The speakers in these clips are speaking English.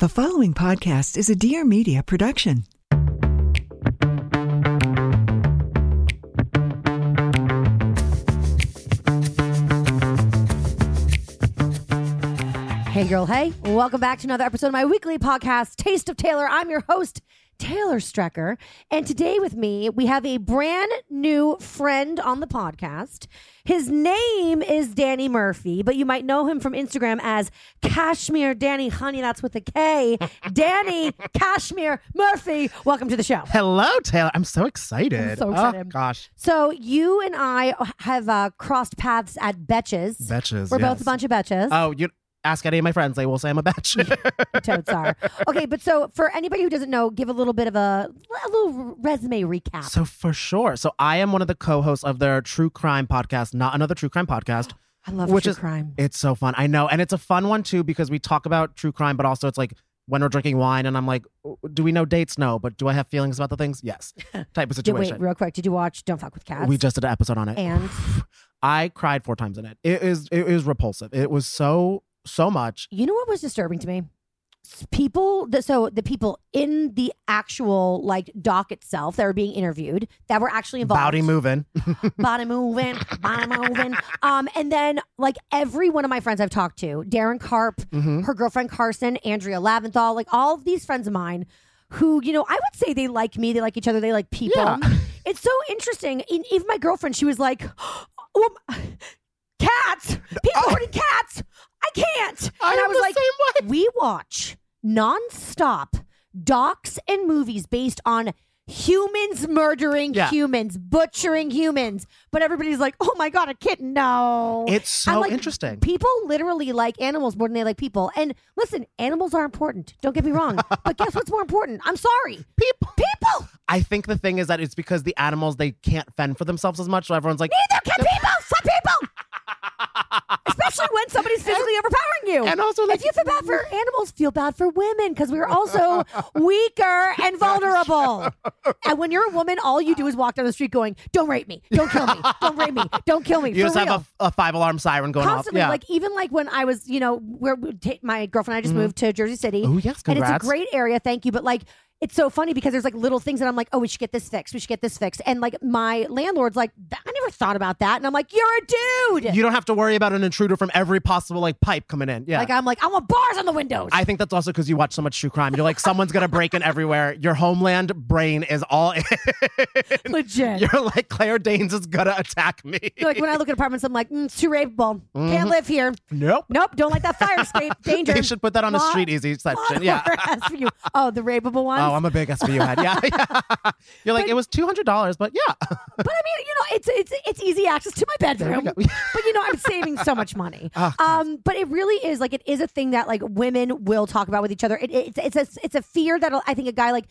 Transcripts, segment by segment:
The following podcast is a Dear Media production. Hey, girl, hey. Welcome back to another episode of my weekly podcast, Taste of Taylor. I'm your host, Taylor Strecker. And today with me, we have a brand new friend on the podcast. His name is Danny Murphy, but you might know him from Instagram as Kashmere Danny Honey. That's with a K. Danny Kashmere Murphy. Welcome to the show. Hello, Taylor. I'm so excited. I'm so Oh, excited. gosh. So, you and I have uh, crossed paths at Betches. Betches, We're both a bunch of Betches. Oh, you ask any of my friends, they will say I'm a batch. Toads are. Okay, but so for anybody who doesn't know, give a little bit of a, a little resume recap. so for sure. So I am one of the co-hosts of their true crime podcast, not another true crime podcast. I love which true is crime. It's so fun. I know. And it's a fun one too, because we talk about true crime, but also it's like when we're drinking wine and I'm like, oh, do we know dates? No, but do I have feelings about the things? Yes. Type of situation. wait, real quick. Did you watch Don't Fuck with Cats? we just did an episode on it. and I cried four times in it. It is it is repulsive. It was so so much. you know what was disturbing to me? People, the, so the people in the actual like doc itself that were being interviewed that were actually involved. Body moving. body moving, body moving. Um, and then like every one of my friends I've talked to, Darren Karp, Mhm. her girlfriend Carson, Andrea Lavinthal, like all of these friends of mine who, you know, I would say they like me, they like each other, they like people. Yeah. It's so interesting. Even my girlfriend, she was like, oh, cats, people Oh. cats. I can't. I and I was the like, same way. we watch nonstop docs and movies based on humans murdering Yeah. humans, butchering humans. But everybody's like, oh my God, a kitten. No. It's so like, interesting. People literally like animals more than they like people. And listen, animals are important. Don't get me wrong. but guess what's more important? I'm sorry. People. People. I think the thing is that it's because the animals they can't fend for themselves as much, so everyone's like, Neither can people. Fuck people. Especially when somebody's physically overpowering you. And also, like- if you feel bad for animals, feel bad for women because we're also weaker and vulnerable. and when you're a woman, all you do is walk down the street going, "Don't rape me, don't kill me, don't rape me, don't kill me." you for just real. have a, a five alarm siren going constantly off. Yeah. like even like when i was you know where my girlfriend and i just mm-hmm. moved to jersey city Oh, yes, congrats. and it's a great area thank you but like it's so funny because there's like little things that i'm like oh we should get this fixed we should get this fixed and like my landlord's like i never thought about that and i'm like you're a dude you don't have to worry about an intruder from every possible like pipe coming in. Yeah. like i'm like i want bars on the windows I think that's also because you watch so much true crime. You're like, someone's gonna break in everywhere. Your homeland brain is all in. legit You're like, Claire Danes is gonna attack me. like when i look at apartments i'm like mm, it's too rapeable Mm-hmm. can't live here nope. nope don't like that fire escape danger They should put that on a StreetEasy section. Yeah. oh the rapeable ones Oh, I'm a big SVU head. Yeah. yeah. You're like, it was two hundred dollars, but yeah. But I mean, you know, it's it's it's easy access to my bedroom. but you know, I'm saving so much money. Oh, um, but it really is like it is a thing that like women will talk about with each other. It, it's it's a it's a fear that I think a guy like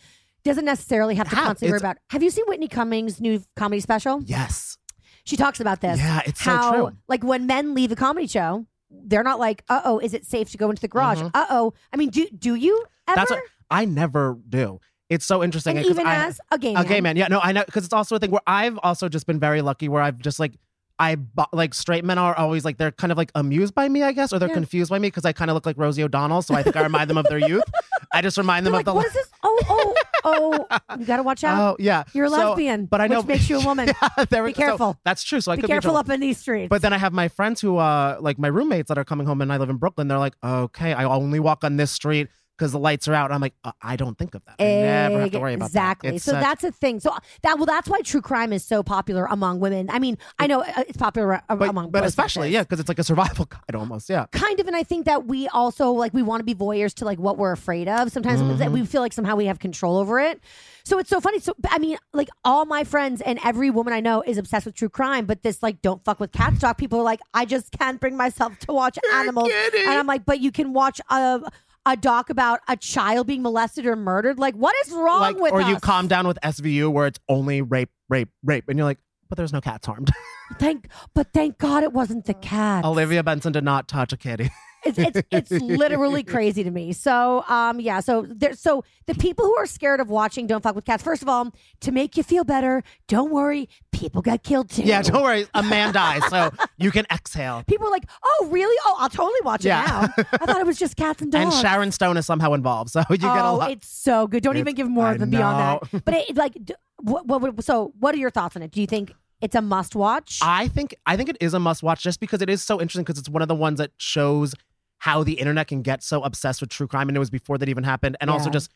doesn't necessarily have to Have. constantly worry about. Have you seen Whitney Cummings' new comedy special? yes. She talks about this. Yeah, it's so how, true. Like when men leave a comedy show, they're not like, "Uh oh, is it safe to go into the garage?" Uh oh. I mean, do do you ever? Mm-hmm. That's what I never do. It's so interesting. and 'cause even I- as a gay man. a gay man. Yeah, no, I know because it's also a thing where I've also just been very lucky where I've just like I like straight men are always like they're kind of like amused by me, I guess, or they're Yeah. confused by me because I kind of look like Rosie O'Donnell, so I think I remind them of their youth. I just remind them They're of like, the what is this? Oh, oh, oh! You got to watch out. Oh yeah, You're a So- lesbian, but I know which makes you a woman. Yeah, there Be go. So careful. that's true. So I Be could careful be up in these streets. But then I have my friends who, uh, like my roommates that are coming home, and I live in Brooklyn. They're like, okay, I only walk on this street because the lights are out. I'm like, uh, I don't think of that. I never have to worry about exactly. that. It's so such- that's a thing. So that well, that's why true crime is so popular among women. I mean, I know uh, it's popular uh, but, among, but especially yeah, because it's like a survival guide almost. Yeah. kind of and i think that we also like we want to be voyeurs to like what we're afraid of sometimes Mm-hmm. we feel like somehow we have control over it so it's so funny so i mean like all my friends and every woman i know is obsessed with true crime but this like don't fuck with cats talk people are like i just can't bring myself to watch animals and i'm like but you can watch a a doc about a child being molested or murdered like what is wrong Like, with or us you calm down with SVU where it's only rape, rape, rape, and you're like, but there's no cats harmed. thank but thank god it wasn't the cat Olivia Benson did not touch a kitty. it's, it's it's literally crazy to me. So um yeah, so there so the people who are scared of watching Don't Fuck with Cats, first of all, to make you feel better, don't worry, people got killed too. yeah, don't worry, a man dies, so you can exhale. People are like, oh really? Oh, I'll totally watch it Yeah. now. I thought it was just cats and dogs. And. Sharon Stone is somehow involved, so you get a oh, lot. it's so good. Don't even give more than beyond that. But it like, what, what, what- so what are your thoughts on it? Do you think it's a must watch? I think I think it is a must watch just because it is so interesting because it's one of the ones that shows how the internet can get so obsessed with true crime and it was before that even happened. And also just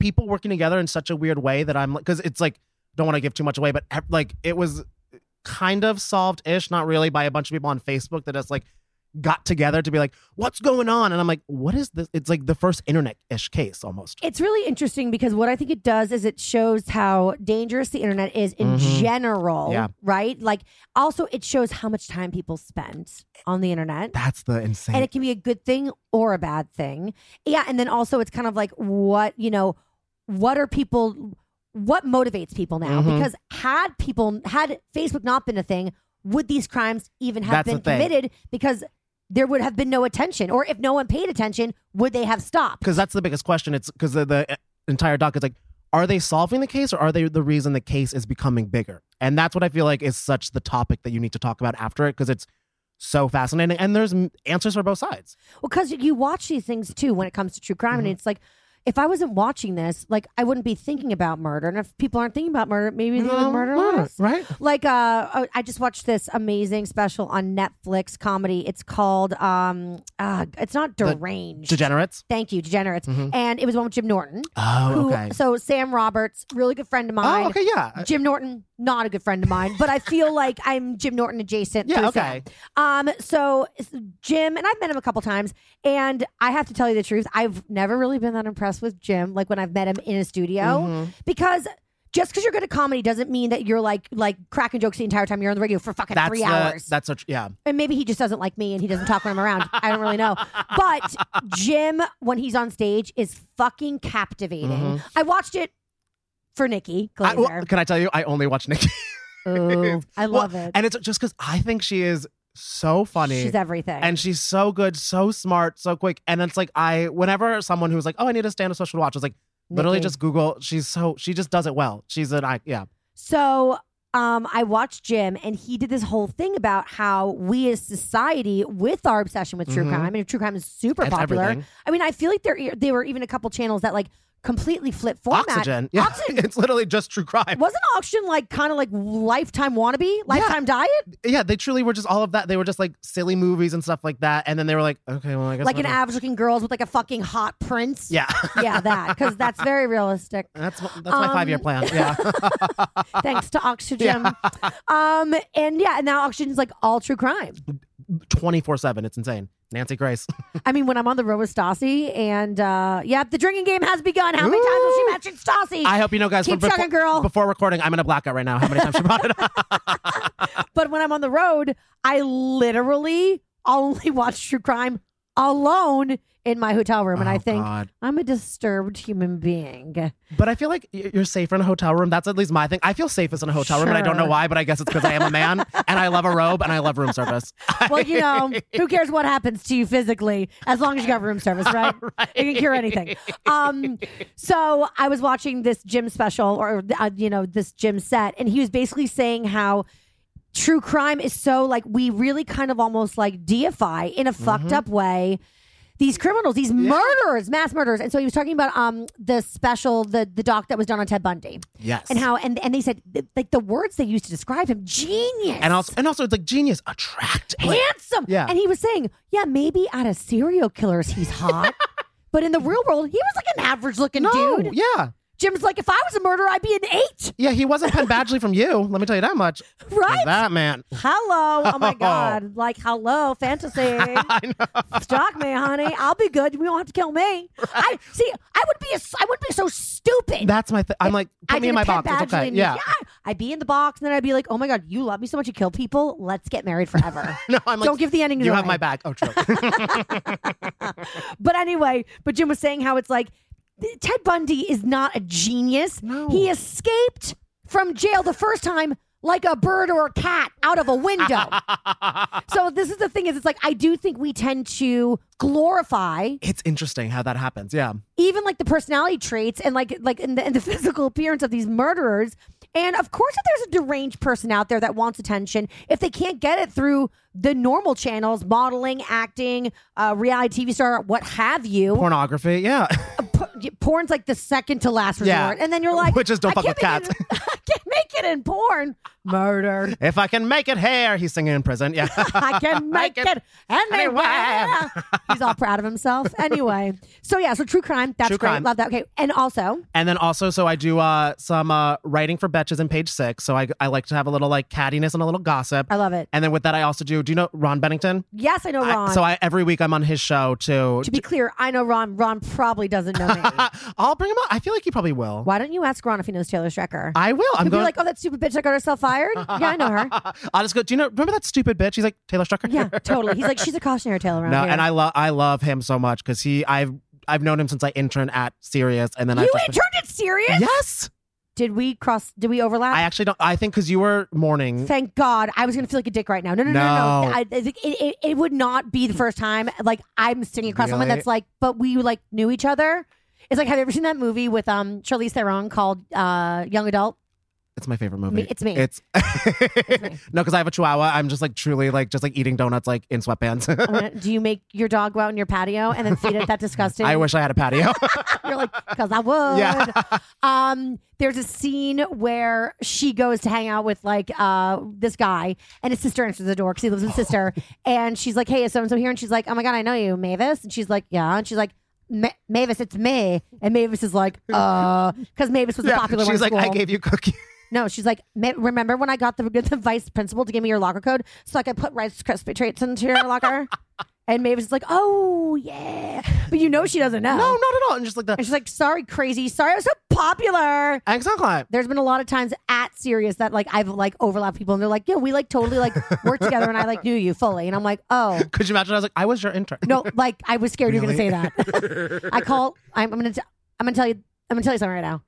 people working together in such a weird way that I'm like because it's like don't want to give too much away but like it was kind of solved ish not really by a bunch of people on Facebook that just like got together to be like what's going on and I'm like what is this it's like the first internet ish case almost It's really interesting because what I think it does is it shows how dangerous the internet is in Mhm. general, Yeah. right? Like also it shows how much time people spend on the internet. that's the insane And it can be a good thing or a bad thing. Yeah, and then also it's kind of like what, you know, what are people what motivates people now? Mhm. Because had people had Facebook not been a thing, would these crimes even have That's been committed because there would have been no attention or if no one paid attention, would they have stopped? because that's the biggest question. It's because the, the entire doc is like, are they solving the case or are they the reason the case is becoming bigger? And that's what I feel like is such the topic that you need to talk about after it because it's so fascinating and there's answers for both sides. Well, because you watch these things too when it comes to true crime, Mm-hmm. and it's like, if I wasn't watching this, like I wouldn't be thinking about murder. And if people aren't thinking about murder, maybe they would No, murder less. right? Like, uh, oh, I just watched this amazing special on Netflix comedy. It's called, um, uh, it's not The deranged. Degenerates. Thank you, Degenerates. Mhm. And it was one with Jim Norton. Oh, who, okay. So Sam Roberts, really good friend of mine. Oh, okay, yeah. Jim Norton, not a good friend of mine, but I feel like I'm Jim Norton adjacent. Yeah, okay. Sam. Um, so Jim, and I've met him a couple times, and I have to tell you the truth, I've never really been that impressed with Jim, like when I've met him in a studio, Mhm. because just because you're good at comedy doesn't mean that you're like like cracking jokes the entire time you're on the radio for fucking That's three the, hours. That's such yeah. and maybe he just doesn't like me and he doesn't talk when I'm around. I don't really know. But Jim, when he's on stage, is fucking captivating. I watched it for Nikki Mm-hmm. I, well, can I tell you? I only watch Nikki. Ooh, I Well, love it. and it's just because I think she is so funny. She's everything. and she's so good, so smart, so quick. And it's like I, whenever someone who's like, "Oh, I need to stand-up special to watch," I was like, literally just Google. She's so she just does it well. She's an I yeah. So um, I watched Jim, and he did this whole thing about how we as society, with our obsession with true Mhm. crime, and true crime is super It's popular. everything. I mean, I feel like there there were even a couple channels that like completely flip format. Oxygen, yeah, Oxygen it's literally just true crime. wasn't Oxygen like kind of like Lifetime wannabe, Lifetime Diet, Yeah, they truly were just all of that. They were just like silly movies and stuff like that. And then they were like, okay, well, I guess like an average looking girls with like a fucking hot prince. Yeah, yeah, that because that's very realistic. that's that's my Um, five year plan. Yeah, Thanks to Oxygen. Um, and yeah, and now Oxygen's like all true crime. twenty four seven. It's insane. Nancy Grace. I mean, when I'm on the road with Stassi, and uh, yeah, the drinking game has begun. How many times will she Ooh. mention Stassi? I hope you know, guys. Keep before, chugging, girl. Before recording, I'm in a blackout right now. How many times she brought it up? but when I'm on the road, I literally only watch true crime alone in my hotel room, and I Oh, think God. I'm a disturbed human being. But I feel like you're safer in a hotel room. That's at least my thing. I feel safest in a hotel room, and I don't know why, but I guess it's because I am a man and I love a robe and I love room service. Well, you know, who cares what happens to you physically as long as you got room service, right? You can cure anything. Um, so I was watching this Jim special, or uh, you know, this Jim set, and he was basically saying how true crime is so like we really kind of almost like deify in a fucked up way these criminals, these murderers, mass murderers. And so he was talking about um the special, the the doc that was done on Ted Bundy, yes. and how and and they said like the words they used to describe him, genius, and also and also it's like genius, attractive, handsome. Yeah. And he was saying, yeah, maybe out of serial killers, he's hot. But in the real world, he was like an average looking No, dude. yeah, Jim's like, if I was a murderer, I'd be an eight, yeah. He wasn't Penn Badgley from you. Let me tell you that much. right? That man. Hello. Oh my God. Like, hello, fantasy. I know. Stalk me, honey. I'll be good. You won't have to kill me. I see. I would be. A, I would be so stupid. That's my. Th- I'm like, put I me in my box. It's okay. and Yeah. I'd be in the box, and then I'd be like, "Oh my god, you love me so much, you kill people. Let's get married forever." No, I'm like, Don't give the ending You away. have my back. Oh, true. But anyway, but Jim was saying how it's like Ted Bundy is not a genius. No. He escaped from jail the first time like a bird or a cat out of a window. so this is the thing is it's like I do think we tend to glorify it's interesting how that happens. Yeah. even like the personality traits and like like in the, in the physical appearance of these murderers. And of course, if there's a deranged person out there that wants attention, if they can't get it through the normal channels, modeling, acting, uh, reality TV star, what have you, Pornography. Yeah. p- porn's like the second to last resort. Yeah. And then you're like, Which is don't fuck with cats. it- I can't make it in porn. Murder. if I can make it here, he's singing in prison. Yeah. I can make it it anywhere. He's all proud of himself. Anyway, so yeah, so true crime. That's True great. crime. Love that. Okay, and also, And then also, so I do uh, some uh, writing for Betches in page six. So I, I like to have a little like cattiness and a little gossip. I love it. And then with that, I also do. Do you know Ron Bennington? Yes, I know I- Ron. so I every week I'm on his show too. to be clear, I know Ron. Ron probably doesn't know me. I'll bring him up. I feel like he probably will. Why don't you ask Ron if he knows Taylor Strecker? I will. I'm He'll be going. like, oh, that stupid bitch that got herself fired. yeah, I know her. I'll just go. Do you know? Remember that stupid bitch? He's like Taylor Strucker. Yeah, totally. He's like, she's a cautionary tale around no, here. and I love I love him so much because he I've I've known him since I interned at Sirius, and then you been- interned at Sirius? yes. Did we cross? Did we overlap? I actually don't. I think because you were morning. Thank God. I was going to feel like a dick right now. No, no, no, no. No. I, I it, it, it would not be the first time. Like, I'm sitting across someone Really? that's like, but we like knew each other. It's like, have you ever seen that movie with um Charlize Theron called uh, Young Adult? It's my favorite movie. Me- it's me. It's no, because I have a Chihuahua. I'm just like truly like just like eating donuts like in sweatpants. Wanna- Do you make your dog go out in your patio and then feed it that disgusting? I wish I had a patio. You're like, because I would. Yeah. um, there's a scene where she goes to hang out with like uh this guy, and his sister answers the door because he lives with his sister, and she's like, "Hey, is so and so here?" And she's like, "Oh my god, I know you, Mavis." And she's like, "Yeah," and she's like. Ma- Mavis, it's me, and Mavis is like, uh, because Mavis was a Yeah, popular one. She's like, I gave you cookies. No, she's like, remember when I got the, the vice principal to give me your locker code so I could put Rice Krispie treats into your locker? And Mavis is like, oh yeah, but you know she doesn't know. No, not at all. And just like the And she's like, sorry, crazy. Sorry, I was so popular. exactly. There's been a lot of times at Sirius that like I've like overlapped people and they're like, yeah, we like totally like worked together and I like knew you fully. And I'm like, oh. Could you imagine? I was like, I was your intern. No, like I was scared you were gonna say that. I call I'm, I'm gonna t- I'm gonna tell you I'm gonna tell you something right now.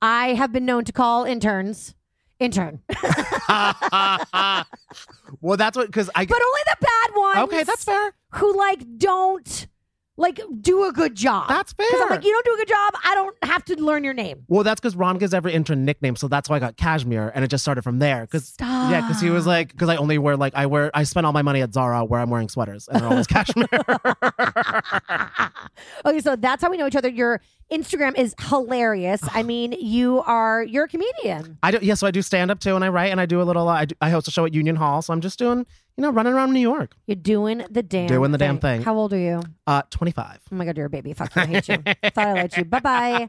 I have been known to call interns intern. well, that's what because I. But only the bad ones. okay, that's fair. Who like don't like do a good job. That's fair. Because I'm like, you don't do a good job. I don't have to learn your name. Well, that's because Ron gives every intern nickname, so that's why I got Cashmere, and it just started from there. Because yeah, because he was like, because I only wear like I wear I spend all my money at Zara where I'm wearing sweaters, and they're always Cashmere. okay, so that's how we know each other. Your Instagram is hilarious. I mean, you are you're a comedian. I do yeah, so I do stand up too, and I write, and I do a little. Uh, I, do, I host a show at Union Hall, so I'm just doing you know running around New York, You're doing the damn Doing the damn thing. How old are you? uh, 25. Oh my god, you're a baby. Fuck you. I hate you. I thought I liked you. Bye bye.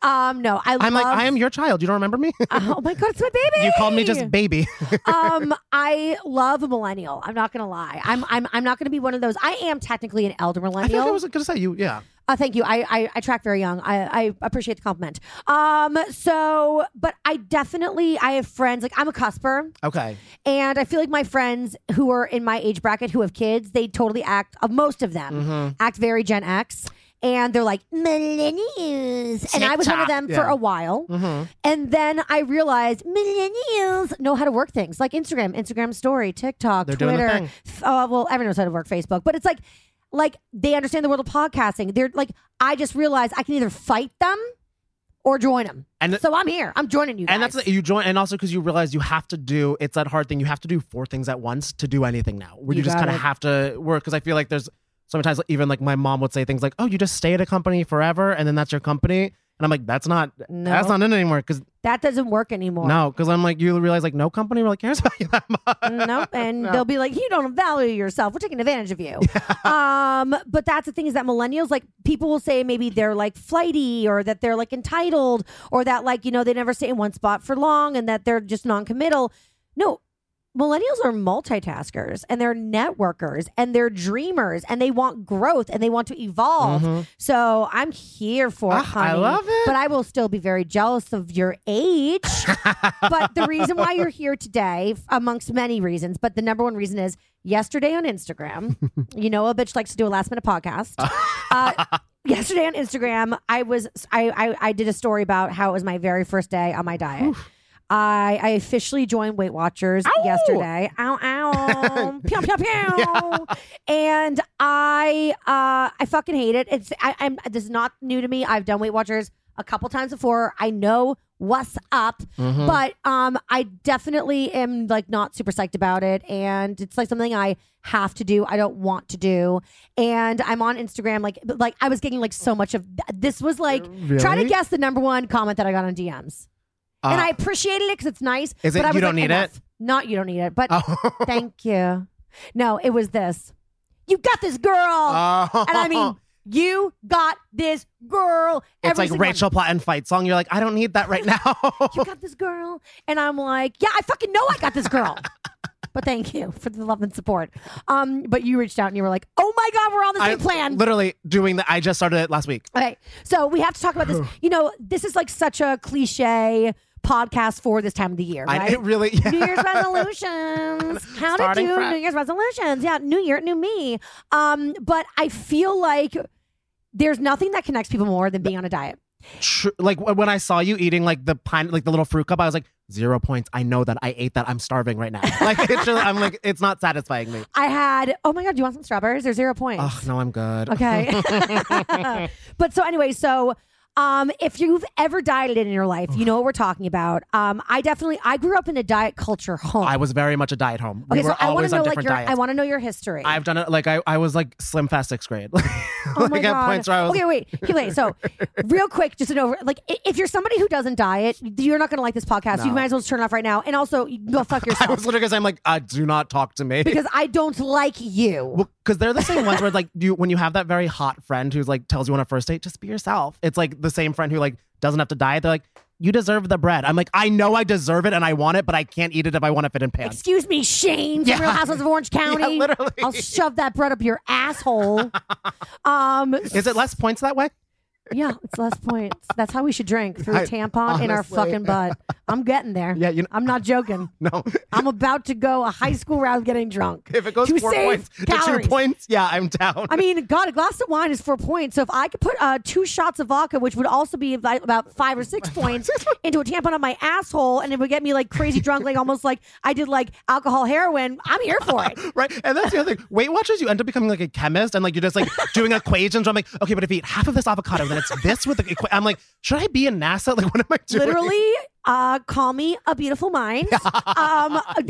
Um, no, I I'm love, like I am your child. You don't remember me? Oh my god, it's my baby. you called me just baby. um, I love a millennial. I'm not gonna lie. I'm I'm I'm not gonna be one of those. I am technically an elder millennial. I I was gonna say you. Yeah. Uh, thank you. I, I I track very young. I I appreciate the compliment. Um, so, but I definitely I have friends like I'm a cusper, Okay. and I feel like my friends who are in my age bracket who have kids, they totally act. Uh, most of them Mm-hmm. act very Gen X. And they're like millennials, and I was one of TikTok. them for a while. Mm-hmm. And then I realized millennials know how to work things like Instagram, Instagram story, TikTok, They're Twitter. uh, well, everyone knows how to work Facebook, but it's like, like they understand the world of podcasting. They're like, I just realized I can either fight them or join them. And- so I'm here. I'm joining you. Guys. And that's the, you join, and also because you realize you have to do. It's that hard thing. You have to do four things at once to do anything now. Where you, You just kind of have to work. Because I feel like there's sometimes even like my mom would say things like, "Oh, you just stay at a company forever, and then that's your company." And I'm like, "That's not. No. That's not it anymore." Because That doesn't work anymore. No, because I'm like, you realize like no company really cares about you that much. nope. And No. they'll be like, you don't value yourself. We're taking advantage of you. Um, but that's the thing is that millennials, like people will say maybe they're like flighty or that they're like entitled or that like, you know, they never stay in one spot for long and that they're just non-committal. No. Millennials are multitaskers and they're networkers and they're dreamers and they want growth and they want to evolve. So I'm here for it, Ah, I love it. But I will still be very jealous of your age but the reason why you're here today, amongst many reasons, but the number one reason is yesterday on Instagram, you know, a bitch likes to do a last minute podcast. Uh, yesterday on Instagram, I was I, I I did a story about how it was my very first day on my diet. I, I officially joined Weight Watchers yesterday. Ow, ow, pew, pew, pew. And I, uh, I fucking hate it. It's, I, I'm, this is not new to me. I've done Weight Watchers a couple times before. I know what's up, Mm-hmm. but, um, I definitely am like not super psyched about it. And it's like something I have to do. I don't want to do. And I'm on Instagram, like, like I was getting like so much of this was like, try to guess the number one comment that I got on DMs and Uh, I appreciated it because it's nice. Is it but I you don't like, need it? Not you don't need it, but Oh. thank you. No, it was this. You got this girl, Oh. and I mean, you got this girl. it's like Rachel Platten fight song. You're like, I don't need that right now. You got this girl, and I'm like, yeah, I fucking know I got this girl. but thank you for the love and support. Um, but you reached out and you were like, oh my god, we're on the same plan. literally doing that. I just started it last week. Okay, so we have to talk about this. You know, this is like such a cliche podcast for this time of the year, I, right? it really. Yeah. New Year's resolutions. How to do. New Year's resolutions. Yeah, New Year, new me. Um, but I feel like there's nothing that connects people more than being on a diet. Tr- like when I saw you eating like the pine, like the little fruit cup, I was like zero points. I know that I ate that. I'm starving right now. Like it's just, I'm like it's not satisfying me. I had, oh my God, do you want some strawberries? They're zero points. Oh no, I'm good. Okay. but so anyway, so um, if you've ever dieted in your life, you know what we're talking about. Um, I definitely I grew up in a diet culture home. I was very much a diet home. We okay, were so I want always to know on like different your diets. I want to know your history. I've done it like I, I was like slim fast sixth grade. Oh like my at god! points where I was okay, wait, okay, wait. So, real quick, just an over. Like, i- if you're somebody who doesn't diet, you're not going to like this podcast. You No. might as well just turn it off right now. And also, you can go fuck yourself. I yourself was literally because I'm like, uh, do not talk to me. because I don't like you. because they're the same ones where like you when you have that very hot friend who's like tells you on a first date just be yourself it's like the same friend who like doesn't have to diet they're like you deserve the bread i'm like i know i deserve it and i want it but i can't eat it if i want to fit in pants Excuse me, Shane from Yeah. Real Housewives of Orange County. literally. I'll shove that bread up your asshole. um, is it less points that way yeah, it's less points. That's how we should drink through a I- tampon in our honestly. fucking butt. I'm getting there. Yeah, you know- I'm not joking. no I'm about to go a high school round getting drunk. if it goes to four save points to calories. two points yeah i'm down I mean, God, a glass of wine is four points. So if I could put uh, two shots of vodka, which would also be about about five or six points, into a tampon on my asshole, and it would get me like crazy drunk, like almost like I did like alcohol heroin, I'm here for it. right and that's the other thing weight watchers you end up becoming like a chemist and like you're just like doing equations where i'm like okay but if you eat half of this avocado then it's this with the i'm like should i be in nasa like what am i doing Literally, uh, call me a beautiful mind. um,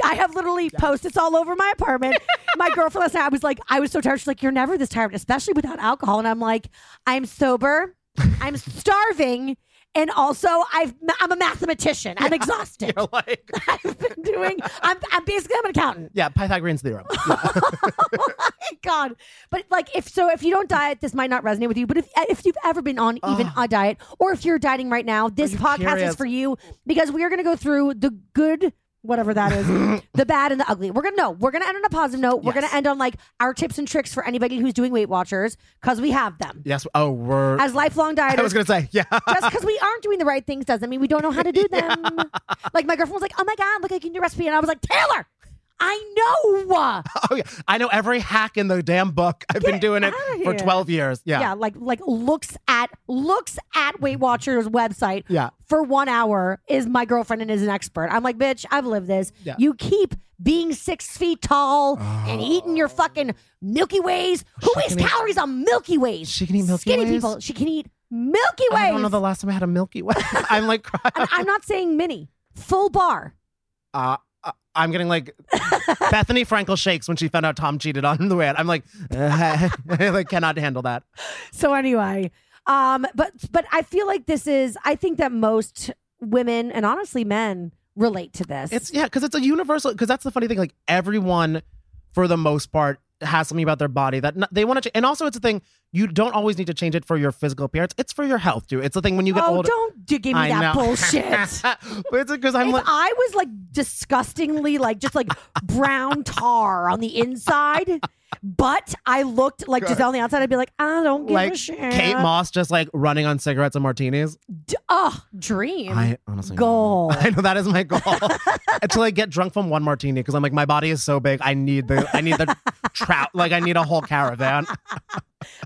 I have literally post-its all over my apartment. My girlfriend last night, I was like, I was so tired. She's like, you're never this tired, especially without alcohol. And I'm like, I'm sober. I'm starving. And also, I've, I'm a mathematician. I'm exhausted. You're like I've been doing. I'm, I'm basically I'm an accountant. yeah pythagorean theorem Yeah. oh my god! But like, if so, if you don't diet, this might not resonate with you. But if if you've ever been on even a diet, or if you're dieting right now, this podcast is for you because we are going to go through the good. Whatever that is, the bad and the ugly. We're gonna know. We're gonna end on a positive note. We're Yes. gonna end on like our tips and tricks for anybody who's doing Weight Watchers because we have them yes oh we're as lifelong dieters. I was gonna say, yeah. just because we aren't doing the right things doesn't mean we don't know how to do them. Like my girlfriend was like, "Oh my god, look, I can do a recipe," and I was like, "Taylor, I know." oh yeah, I know every hack in the damn book. I've been doing it for twelve years. Yeah, yeah, like like looks at looks at Weight Watchers website Yeah. for one hour is my girlfriend and is an expert. I'm like, bitch, I've lived this. Yeah. You keep being six feet tall and eating your fucking Milky Ways. Who She eats can eat- calories on Milky Ways? She can eat Milky Skinny Ways? Skinny people. She can eat Milky Ways. I don't know the last time I had a Milky Way. I'm like I'm not saying mini, full bar. Uh, I'm getting like Bethenny Frankel shakes when she found out Tom cheated on the way. I'm like, uh, I like cannot handle that. So anyway, um, but but I feel like this is. I think that most women and honestly men relate to this. It's yeah, because it's a universal. Because that's the funny thing. Like everyone, for the most part, has something about their body that they want to. Ch- and also, it's a thing. You don't always need to change it for your physical appearance. It's for your health too. It's the thing when you get oh, older. don't give me I that know. bullshit. but it's because I'm if like. I was like disgustingly like just like brown tar on the inside, but I looked like Gisele on the outside, I'd be like, I don't give a like shit. Kate Moss just like running on cigarettes and martinis. D- oh, dream. I honestly Goal. I know that is my goal. Until I get drunk from one martini because I'm like my body is so big. I need the I need the trout. Like I need a whole caravan.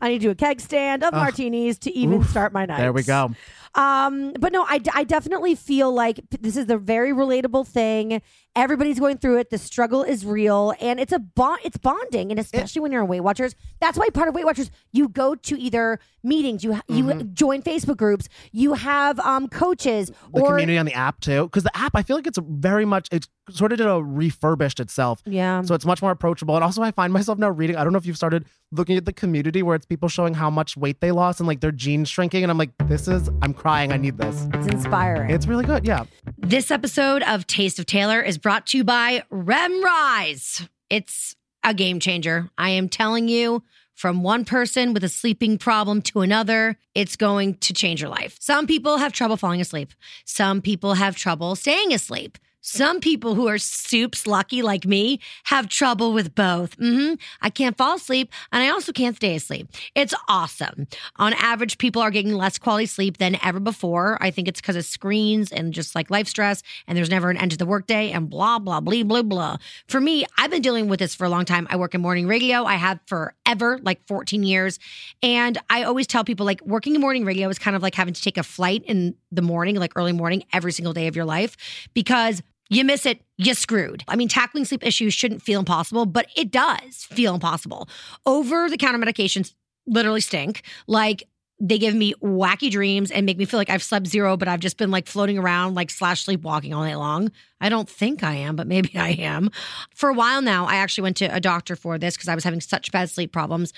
I need to do a keg stand of martinis to even Oof. start my night. There we go. Um, but no, I, I definitely feel like this is a very relatable thing. Everybody's going through it. The struggle is real, and it's a bond. It's bonding, and especially when you're on Weight Watchers. That's why part of Weight Watchers, you go to either meetings, you you Mm-hmm. join Facebook groups, you have um coaches, The or community on the app too, because the app I feel like it's very much it's sort of did a refurbished itself. yeah. So it's much more approachable. And also, I find myself now reading. I don't know if you've started looking at the community where it's people showing how much weight they lost and like their jeans shrinking. And I'm like, this is, I'm crying. I need this. It's inspiring. It's really good. Yeah. This episode of Taste of Taylor is brought to you by Remrise. It's a game changer. I am telling you, from one person with a sleeping problem to another, it's going to change your life. Some people have trouble falling asleep, some people have trouble staying asleep. Some people who are soups lucky like me have trouble with both. hmm I can't fall asleep and I also can't stay asleep. It's awesome. On average, people are getting less quality sleep than ever before. I think it's because of screens and just like life stress, and there's never an end to the workday and blah, blah, blah, blah, blah. For me, I've been dealing with this for a long time. I work in morning radio. I have forever, like 14 years. And I always tell people like working in morning radio is kind of like having to take a flight in the morning, like early morning, every single day of your life because you miss it, you screwed. I mean, tackling sleep issues shouldn't feel impossible, but it does feel impossible. Over the counter medications literally stink. Like, they give me wacky dreams and make me feel like I've slept zero, but I've just been like floating around, like slash sleepwalking all night long. I don't think I am, but maybe I am. For a while now, I actually went to a doctor for this because I was having such bad sleep problems.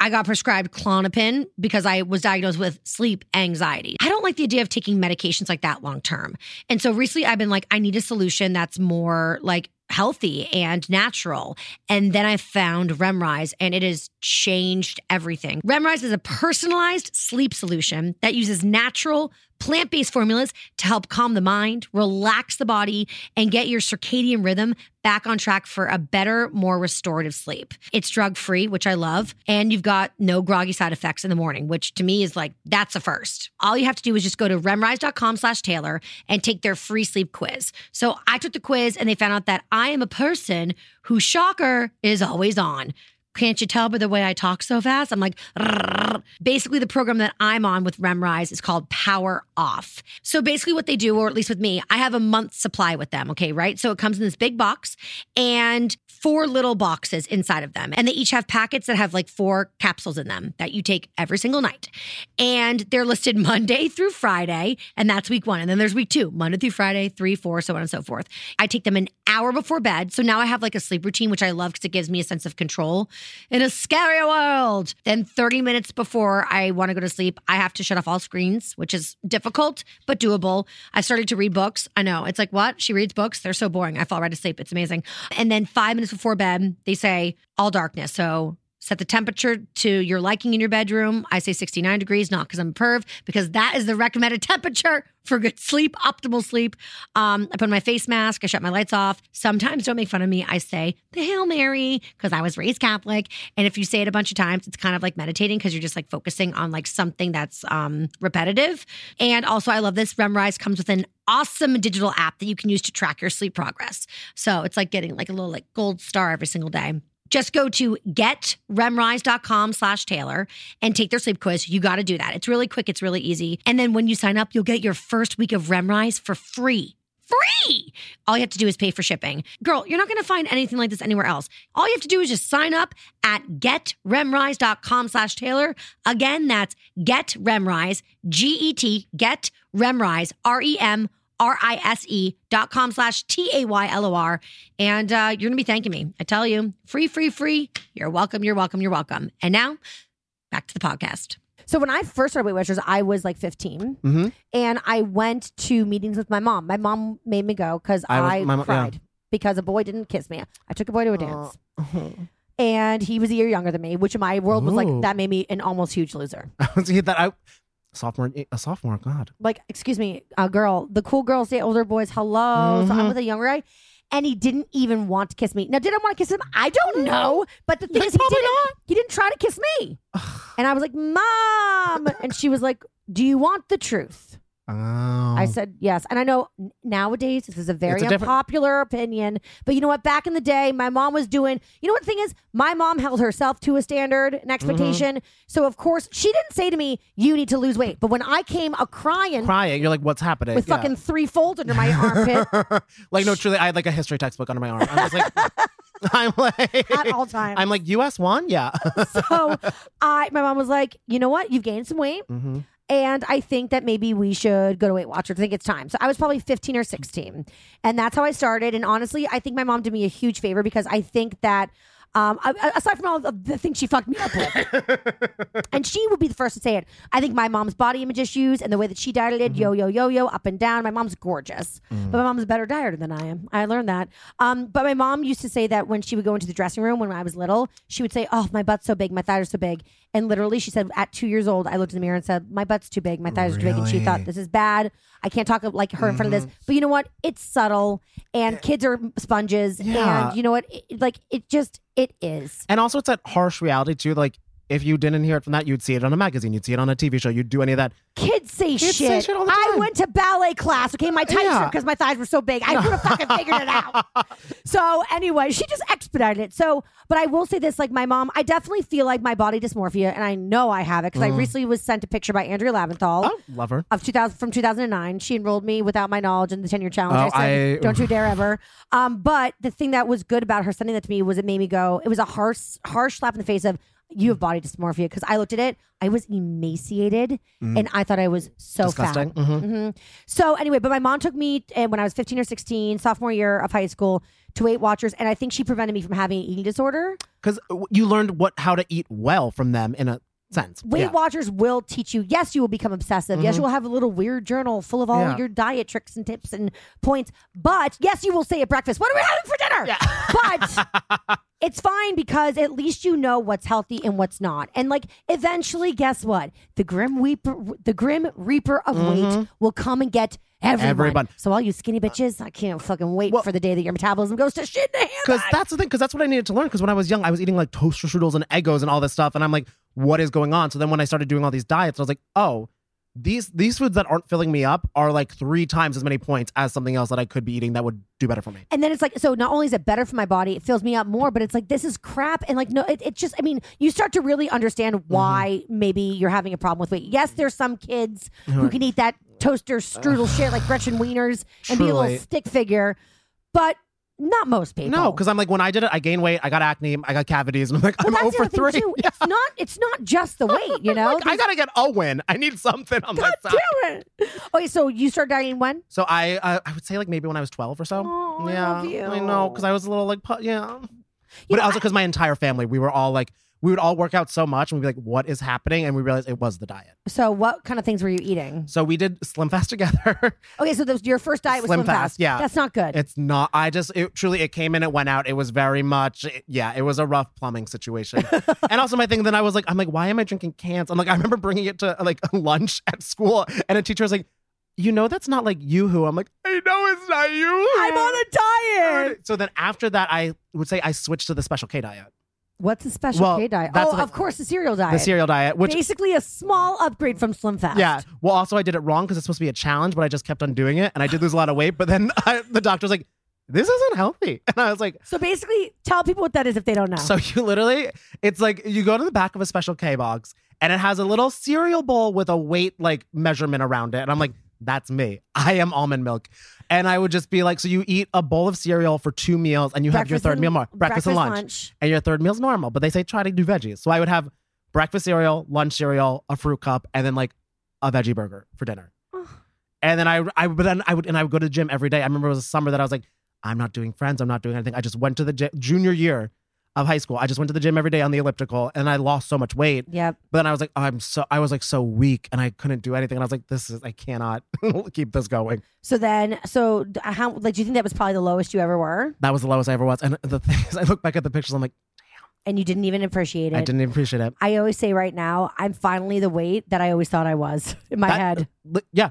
I got prescribed Klonopin because I was diagnosed with sleep anxiety. I don't like the idea of taking medications like that long term. And so recently I've been like, I need a solution that's more like healthy and natural. And then I found Remrise and it has changed everything. Remrise is a personalized sleep solution that uses natural plant based formulas to help calm the mind, relax the body, and get your circadian rhythm back on track for a better, more restorative sleep. It's drug free, which I love. And you've got no groggy side effects in the morning, which to me is like, that's a first. All you have to do is just go to remrise.com slash Taylor and take their free sleep quiz. So I took the quiz and they found out that I am a person whose shocker is always on. Can't you tell by the way I talk so fast? I'm like, "Rrrr." basically, the program that I'm on with Remrise is called Power Off. So basically, what they do, or at least with me, I have a month supply with them. Okay, right? So it comes in this big box and four little boxes inside of them. And they each have packets that have like four capsules in them that you take every single night. And they're listed Monday through Friday, and that's week one. And then there's week two, Monday through Friday, three, four, so on and so forth. I take them an hour before bed. So now I have like a sleep routine, which I love because it gives me a sense of control in a scary world. Then 30 minutes before I want to go to sleep, I have to shut off all screens, which is difficult, but doable. I started to read books. I know. It's like, what? She reads books? They're so boring. I fall right asleep. It's amazing. And then five minutes before bed, they say all darkness. So set the temperature to your liking in your bedroom. I say 69 degrees, not because I'm a perv, because that is the recommended temperature for good sleep, optimal sleep. Um, I put on my face mask, I shut my lights off. Sometimes don't make fun of me. I say the Hail Mary because I was raised Catholic. And if you say it a bunch of times, it's kind of like meditating because you're just like focusing on like something that's um, repetitive. And also, I love this. Remrise comes with an awesome digital app that you can use to track your sleep progress. So it's like getting like a little like gold star every single day. Just go to getremrise.com slash Taylor and take their sleep quiz. You got to do that. It's really quick. It's really easy. And then when you sign up, you'll get your first week of Remrise for free. Free. All you have to do is pay for shipping. Girl, you're not going to find anything like this anywhere else. All you have to do is just sign up at getremrise.com slash Taylor. Again, that's getremrise, G-E-T, get remrise, R-E-M R-I-S-E dot com slash T-A-Y-L-O-R. And uh, you're going to be thanking me. I tell you, free, free, free. You're welcome. You're welcome. You're welcome. And now back to the podcast. So when I first started Weight Watchers, I was like 15, Mhm. and I went to meetings with my mom. My mom made me go because I was- I, my mo- yeah. cried because a boy didn't kiss me. I took a boy to a dance, and he was a year younger than me, which in my world was like that made me an almost huge loser. See that I sophomore a sophomore. God. Like, excuse me, a girl, the cool girls date older boys. Hello, so I'm Mhm. with a younger guy. And he didn't even want to kiss me. Now, did I want to kiss him? I don't know. But the thing is, he Probably didn't. He didn't try to kiss me. and I was like, "Mom," and she was like, "Do you want the truth?" Oh. I said yes. And I know nowadays this is a very It's a different- unpopular opinion, but you know what? Back in the day, my mom was doing, you know what the thing is? My mom held herself to a standard, Mm-hmm. an expectation. So, of course, she didn't say to me, you need to lose weight. But when I came a crying crying. You're like, what's happening? with Yeah. fucking three folds under my armpit like no, truly, I had like a history textbook under my arm. I was like, I'm like, at all times. I'm like US one, yeah. so I, my mom was like, you know what? You've gained some weight. hmm And I think that maybe we should go to Weight Watchers. I think it's time. So I was probably 15 or 16. And that's how I started. And honestly, I think my mom did me a huge favor because I think that, um, aside from all the things she fucked me up with, and she would be the first to say it. I think my mom's body image issues and the way that she dieted, yo, yo, yo, yo, up and down. My mom's gorgeous, but my mom's a better dieter than I am. I learned that. Um, but my mom used to say that when she would go into the dressing room when I was little, she would say, "Oh, my butt's so big, my thighs are so big," and literally, she said, at two years old, I looked in the mirror and said, "My butt's too big, my thighs are too big," and she thought, "This is bad. I can't talk like her in front of this." Mm-hmm. But you know what? It's subtle, and kids are sponges, Yeah. and you know what? It, like it just it is. And also, it's that harsh reality too. Like, if you didn't hear it from that, you'd see it on a magazine, you'd see it on a TV show, you'd do any of that. Kids say Kids shit. say shit all the I went to ballet class. Okay, my tights Yeah. because my thighs were so big. I could have fucking figured it out. So anyway, she just expedited it. So, but I will say this: like my mom, I definitely feel like my body dysmorphia, and I know I have it because I recently was sent a picture by Andrea Lavinthal. Mm. Oh, love her. Of 2000 from 2009, she enrolled me without my knowledge in the 10 year challenge. Oh, I said, I- "Don't you dare ever." Um, but the thing that was good about her sending that to me was it made me go. It was a harsh, harsh slap in the face of you have body dysmorphia because I looked at it. I was emaciated, and I thought I was so Mm. Disgusting. fat. Mhm. hmm So anyway, but my mom took me uh, when I was 15 or 16, sophomore year of high school, to Weight Watchers, and I think she prevented me from having an eating disorder. Because you learned what how to eat well from them in a sense. Weight yeah. Watchers will teach you. Yes, you will become obsessive. Yes, mm-hmm. you will have a little weird journal full of all Yeah. your diet tricks and tips and points. But yes, you will say at breakfast, "What are we having for dinner?" But it's fine because at least you know what's healthy and what's not. And like eventually, guess what? The grim reaper, the grim reaper of weight mm-hmm. will come and get everyone. Everyone. So all you skinny bitches, I can't fucking wait Well- for the day that your metabolism goes to shit in the Because that's the thing. Because that's what I needed to learn. Because when I was young, I was eating like toaster strudels and Eggos and all this stuff, and I'm like, what is going on? So then when I started doing all these diets, I was like, oh, these these foods that aren't filling me up are like three times as many points as something else that I could be eating that would do better for me. And then it's like, so not only is it better for my body, it fills me up more, but it's like, this is crap. And like, no, it, it just, I mean, you start to really understand Mm-hmm. why maybe you're having a problem with weight. Yes, there's some kids who can eat that toaster strudel shit like Gretchen Wieners and be a little stick figure, but not most people. No, because I'm like, when I did it, I gained weight, I got acne, I got cavities, and I'm like, well, I'm over three. too. It's not, it's not just the weight, you know? Like, I gotta get a win. I need something on God my side. damn it. Okay, so you start dieting when? So I, uh, I would say like maybe when I was 12 or so. Oh, I yeah, love you. I know because I was a little like, yeah. You but know, also because my entire family, we were all like, we would all work out so much, and we'd be like, what is happening? And we realized it was the diet. So what kind of things were you eating? So we did Slim Fast together. Okay, so the, your first diet was Slim Slim, Fast, yeah. That's not good. it's not. I just it truly it came in, it went out. It was very much. it- yeah, it was a rough plumbing situation. and also my thing. Then I was like, I'm like, why am I drinking cans? I'm like, I remember bringing it to like lunch at school, and a teacher was like. You know that's not like Yoo-hoo. I'm like, I know it's not you. I'm on a diet. So then after that, I would say I switched to the Special K diet, What's a special Well, K diet? Oh, I- of course, the cereal diet. the cereal diet, which Basically, a small upgrade from Slim Fast. yeah. Well, also I did it wrong because it's supposed to be a challenge, but I just kept on doing it, and I did lose a lot of weight. But then I, the doctor was like, "This isn't healthy," and I was like, So basically, tell people what that is if they don't know. So you literally, it's like you go to the back of a special K box and it has a little cereal bowl with a weight like measurement around it. And I'm like, that's me. I am almond milk. And I would just be like, so you eat a bowl of cereal for two meals and you have your third and- meal more, breakfast, and lunch, and your third meal's normal. But they say try to do veggies. So I would have breakfast cereal, lunch cereal, a fruit cup, and then like a veggie burger for dinner. And then I, I, but then I would, and I would go to the gym every day. I remember it was a summer that I was like, I'm not doing friends. I'm not doing anything. I just went to the gym, junior year of high school. I just went to the gym every day on the elliptical and I lost so much weight. Yep. But then I was like, oh, I'm so I was like so weak and I couldn't do anything. And I was like, this is I cannot keep this going. So then, so uh, how like do you think that was probably the lowest you ever were, That was the lowest I ever was. And the thing is, I look back at the pictures, I'm like, damn. and you didn't even appreciate it? I didn't even appreciate it. I always say right now, I'm finally the weight that I always thought I was in my That- head. Yeah.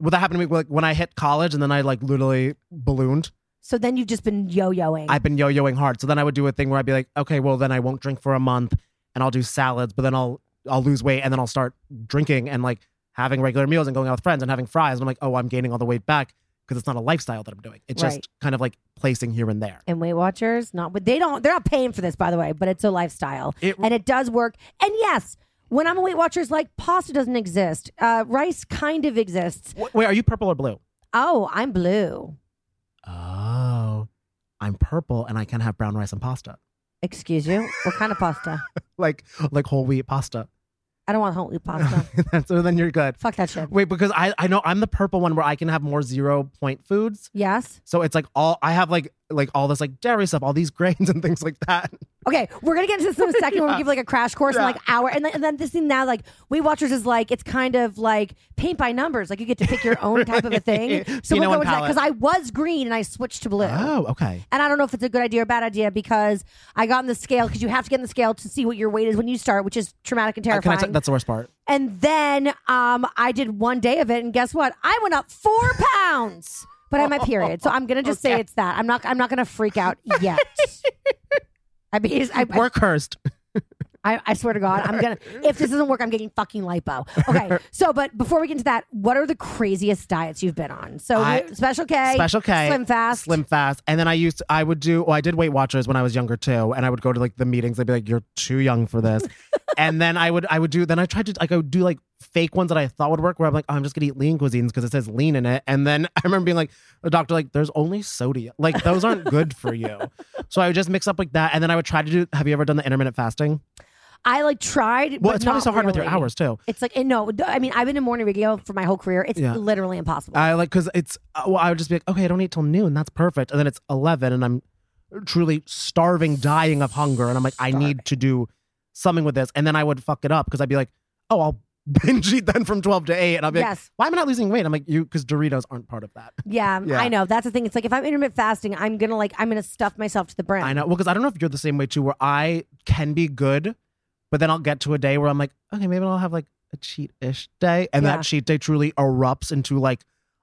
Well, that happened to me like when I hit college and then I like literally ballooned. So then you've just been yo-yoing. I've been yo-yoing hard. So then I would do a thing where I'd be like, okay, well then I won't drink for a month and I'll do salads, but then I'll I'll lose weight and then I'll start drinking and like having regular meals and going out with friends and having fries. And I'm like, oh, I'm gaining all the weight back because it's not a lifestyle that I'm doing. It's Right. just kind of like placing here and there. and Weight Watchers, not but they don't they're not paying for this by the way, but it's a lifestyle. It- and it does work. And yes, when I'm a Weight Watchers, like pasta doesn't exist. Uh, rice kind of exists. Wait, wait, are you purple or blue? Oh, I'm blue. Oh, I'm purple and I can have brown rice and pasta. Excuse you. What kind of pasta? Like like whole wheat pasta. I don't want whole wheat pasta. so then you're good. Fuck that shit. Wait, because I I know I'm the purple one where I can have more zero point foods. Yes. So it's like all I have like like all this like dairy stuff, all these grains and things like that. Okay, we're gonna get into this in a second when we Yeah. give like a crash course in like hour, and then, and then this thing now like Weight Watchers is like it's kind of like paint by numbers, like you get to pick your own type of a thing. So we'll go into that because I was green and I switched to blue. Oh, okay. And I don't know if it's a good idea or bad idea because I got on the scale because you have to get on the scale to see what your weight is when you start, which is traumatic and Uh, terrifying. t- that's the worst part. and then um, I did one day of it, and guess what? I went up four pounds. But I'm my period, so I'm gonna just say it's that. I'm not. I'm not gonna freak out yet. I mean, I, I, We're cursed. I, I swear to God, I'm gonna. If this doesn't work, I'm getting fucking lipo. Okay. So, but before we get into that, what are the craziest diets you've been on? So, I- Special K, Special K, Slim Fast, Slim Fast, and then I used to, I would do. Well, I did Weight Watchers when I was younger too, and I would go to like the meetings. They'd be like, "You're too young for this," and then I would I would do. Then I tried to like I would do like fake ones that I thought would work. Where I'm like, oh, I'm just gonna eat lean cuisines because it says lean in it. And then I remember being like, the doctor like, there's only sodium. Like those aren't good for you. So I would just mix up like that, and then I would try to do. Have you ever done the intermittent fasting? I like tried. Well, but it's probably not so hard with your hours too. It's like, and no, I mean, I've been in morning radio for my whole career. It's Yeah. literally impossible. I like because it's uh, well, I would just be like, okay, I don't eat till noon. That's perfect. And then it's eleven, and I'm truly starving, dying of hunger, and I'm like, I need to do something with this. And then I would fuck it up because I'd be like, oh, I'll binge eat then from twelve to eight, and I'll be like, Yes. why am I not losing weight? I'm like, you because Doritos aren't part of that. yeah, Yeah. I know. That's the thing. It's like if I'm intermittent fasting, I'm gonna like I'm gonna stuff myself to the brim. I know. Well, because I don't know if you're the same way too, where I can be good, but then I'll get to a day where I'm like, okay, maybe I'll have like a cheat ish day. And Yeah. that cheat day truly erupts into like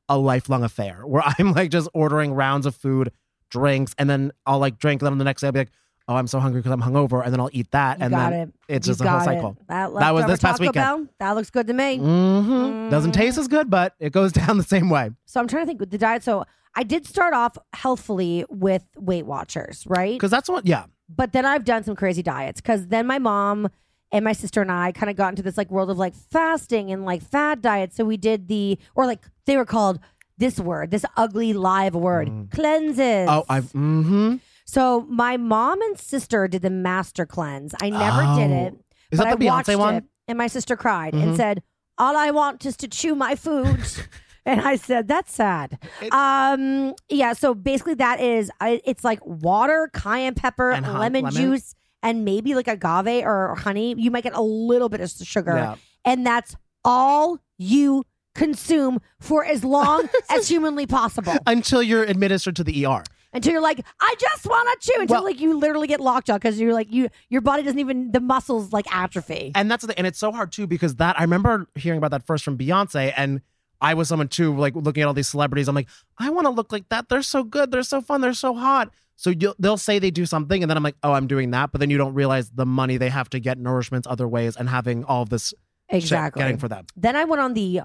a lifelong affair where I'm like just ordering rounds of food, drinks, and then I'll like drink. them the next day I'll be like, oh, I'm so hungry because I'm hungover. And then I'll eat that. You and then it. it's You just a whole cycle. That, That was this past Taco weekend. Bell, that looks good to me. hmm Doesn't Mhm. taste as good, but it goes down the same way. So I'm trying to think with the diet. So I did start off healthfully with Weight Watchers, right? Because that's what, yeah. But then I've done some crazy diets because then my mom and my sister and I kind of got into this like world of like fasting and like fad diets. So we did the or like they were called this word, this ugly live word, cleanses. Oh, I've, mm hmm. So my mom and sister did the master cleanse. I never did it. Oh. Is but that the I watched Beyonce one? It, and my sister cried Mhm. and said, "All I want is to chew my food." and I said, "That's sad." um, yeah. So basically, that is it's like water, cayenne pepper, lemon, lemon? juice, and maybe like agave or honey. You might get a little bit of sugar, Yeah. and that's all you consume for as long as humanly possible Until you're administered to the ER. Until you're like, I just want to chew until Well- like you literally get locked up because you're like you your body doesn't even the muscles like atrophy. And that's the and it's so hard too because that I remember hearing about that first from Beyonce and I was someone too like looking at all these celebrities. I'm like, I want to look like that. They're so good. They're so fun. They're so hot. So you'll, they'll say they do something, and then I'm like, oh, I'm doing that. But then you don't realize the money they have to get nourishments other ways and having all of this shit Exactly. getting for them. Then I went on the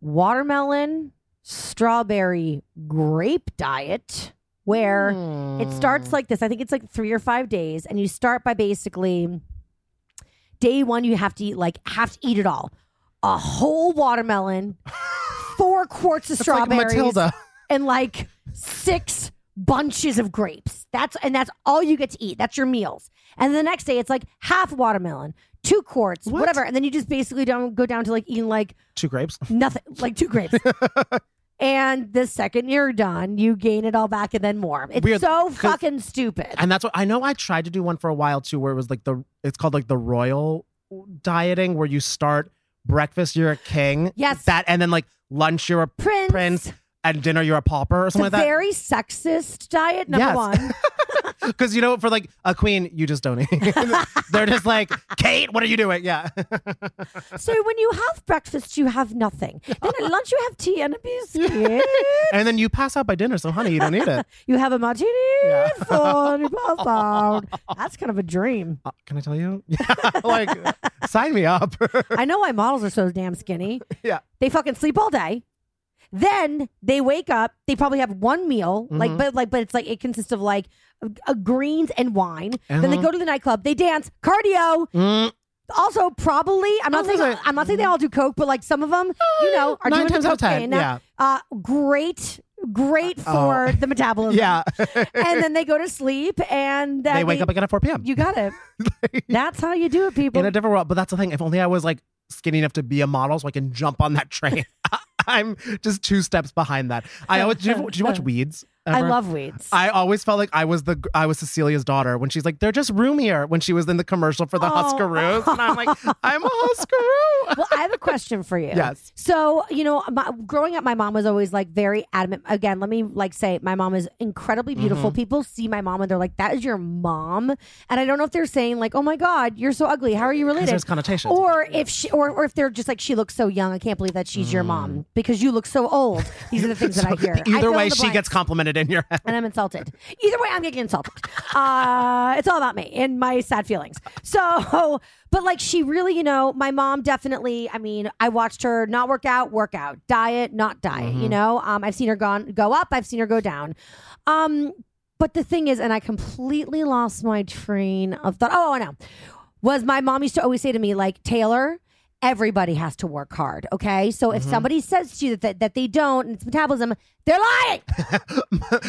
watermelon strawberry grape diet where it starts hmm. like this. I think it's like three or five days, and you start by basically day one. You have to eat like have to eat it all, a whole watermelon, four quarts of like strawberries, Matilda. and like six bunches of grapes. That's and that's all you get to eat. That's your meals. And the next day it's like half watermelon, two quarts, What? whatever. And then you just basically don't go down to like eating like Two grapes. nothing, like two grapes. And the second you're done, you gain it all back and then more. It's Weird, so fucking stupid. And that's what I know. I tried to do one for a while too, where it was like the it's called like the royal dieting, where you start breakfast you're a king, Yes. that, and then like lunch you're a Prince. prince, and dinner you're a pauper or It's a something like that. very sexist diet, number Yes. one. Because you know, for like a queen, you just don't eat. They're just like, Kate, what are you doing? Yeah. so when you have breakfast, you have nothing. Then at lunch, you have tea and a biscuit. and then you pass out by dinner, so honey, you don't need it. you have a martini Yeah. and you pass out. That's kind of a dream. Uh, can I tell you? Yeah, like, sign me up. I know why models are so damn skinny. yeah. They fucking sleep all day. Then they wake up. They probably have one meal, like Mm-hmm. but like but it's like it consists of like uh, greens and wine. Then they Uh-huh. go to the nightclub. They dance, cardio. Mm, Also, probably I'm not I saying I'm not saying they all do coke, but like some of them, you know, are nine doing times out of ten, yeah. Uh, great, great Oh. for the metabolism. yeah. and then they go to sleep, and then they wake up again at 4 p.m. You got it. That's how you do it, people. in a different world. But that's the thing. If only I was like skinny enough to be a model so I can jump on that train. I'm just two steps behind that. I always do. you, did you watch uh, Weeds? I love weeds. I always felt like I was the I was Cecilia's daughter when she's like they're just roomier when she was in the commercial for the Oh. Huskaroo and I'm like I'm a Huskaroo. well, I have a question for you. Yes. So, you know, my, growing up, my mom was always like very adamant. Again, let me like say, my mom is incredibly beautiful. Mm-hmm. People see my mom and they're like, "That is your mom," and I don't know if they're saying like, "Oh my God, you're so ugly. How are you related?" there's connotations. Or if she, or, or if they're just like, "She looks so young. I can't believe that she's your mom because you look so old." These are the things that I hear. I Mm. Either in way, she gets complimented in your head. and I'm insulted. Either way, I'm getting insulted. Uh, it's all about me and my sad feelings. So, but like she really, you know, my mom definitely. I mean, I watched her not work out, work out, diet, not diet. You know, um, I've seen her gone go up, I've seen her go down. Um, but the thing is, and I completely lost my train of thought. Oh, I know. Was my mom used to always say to me like Taylor. Everybody has to work hard, okay? So if somebody says to you that, that, that they don't and it's metabolism, they're lying.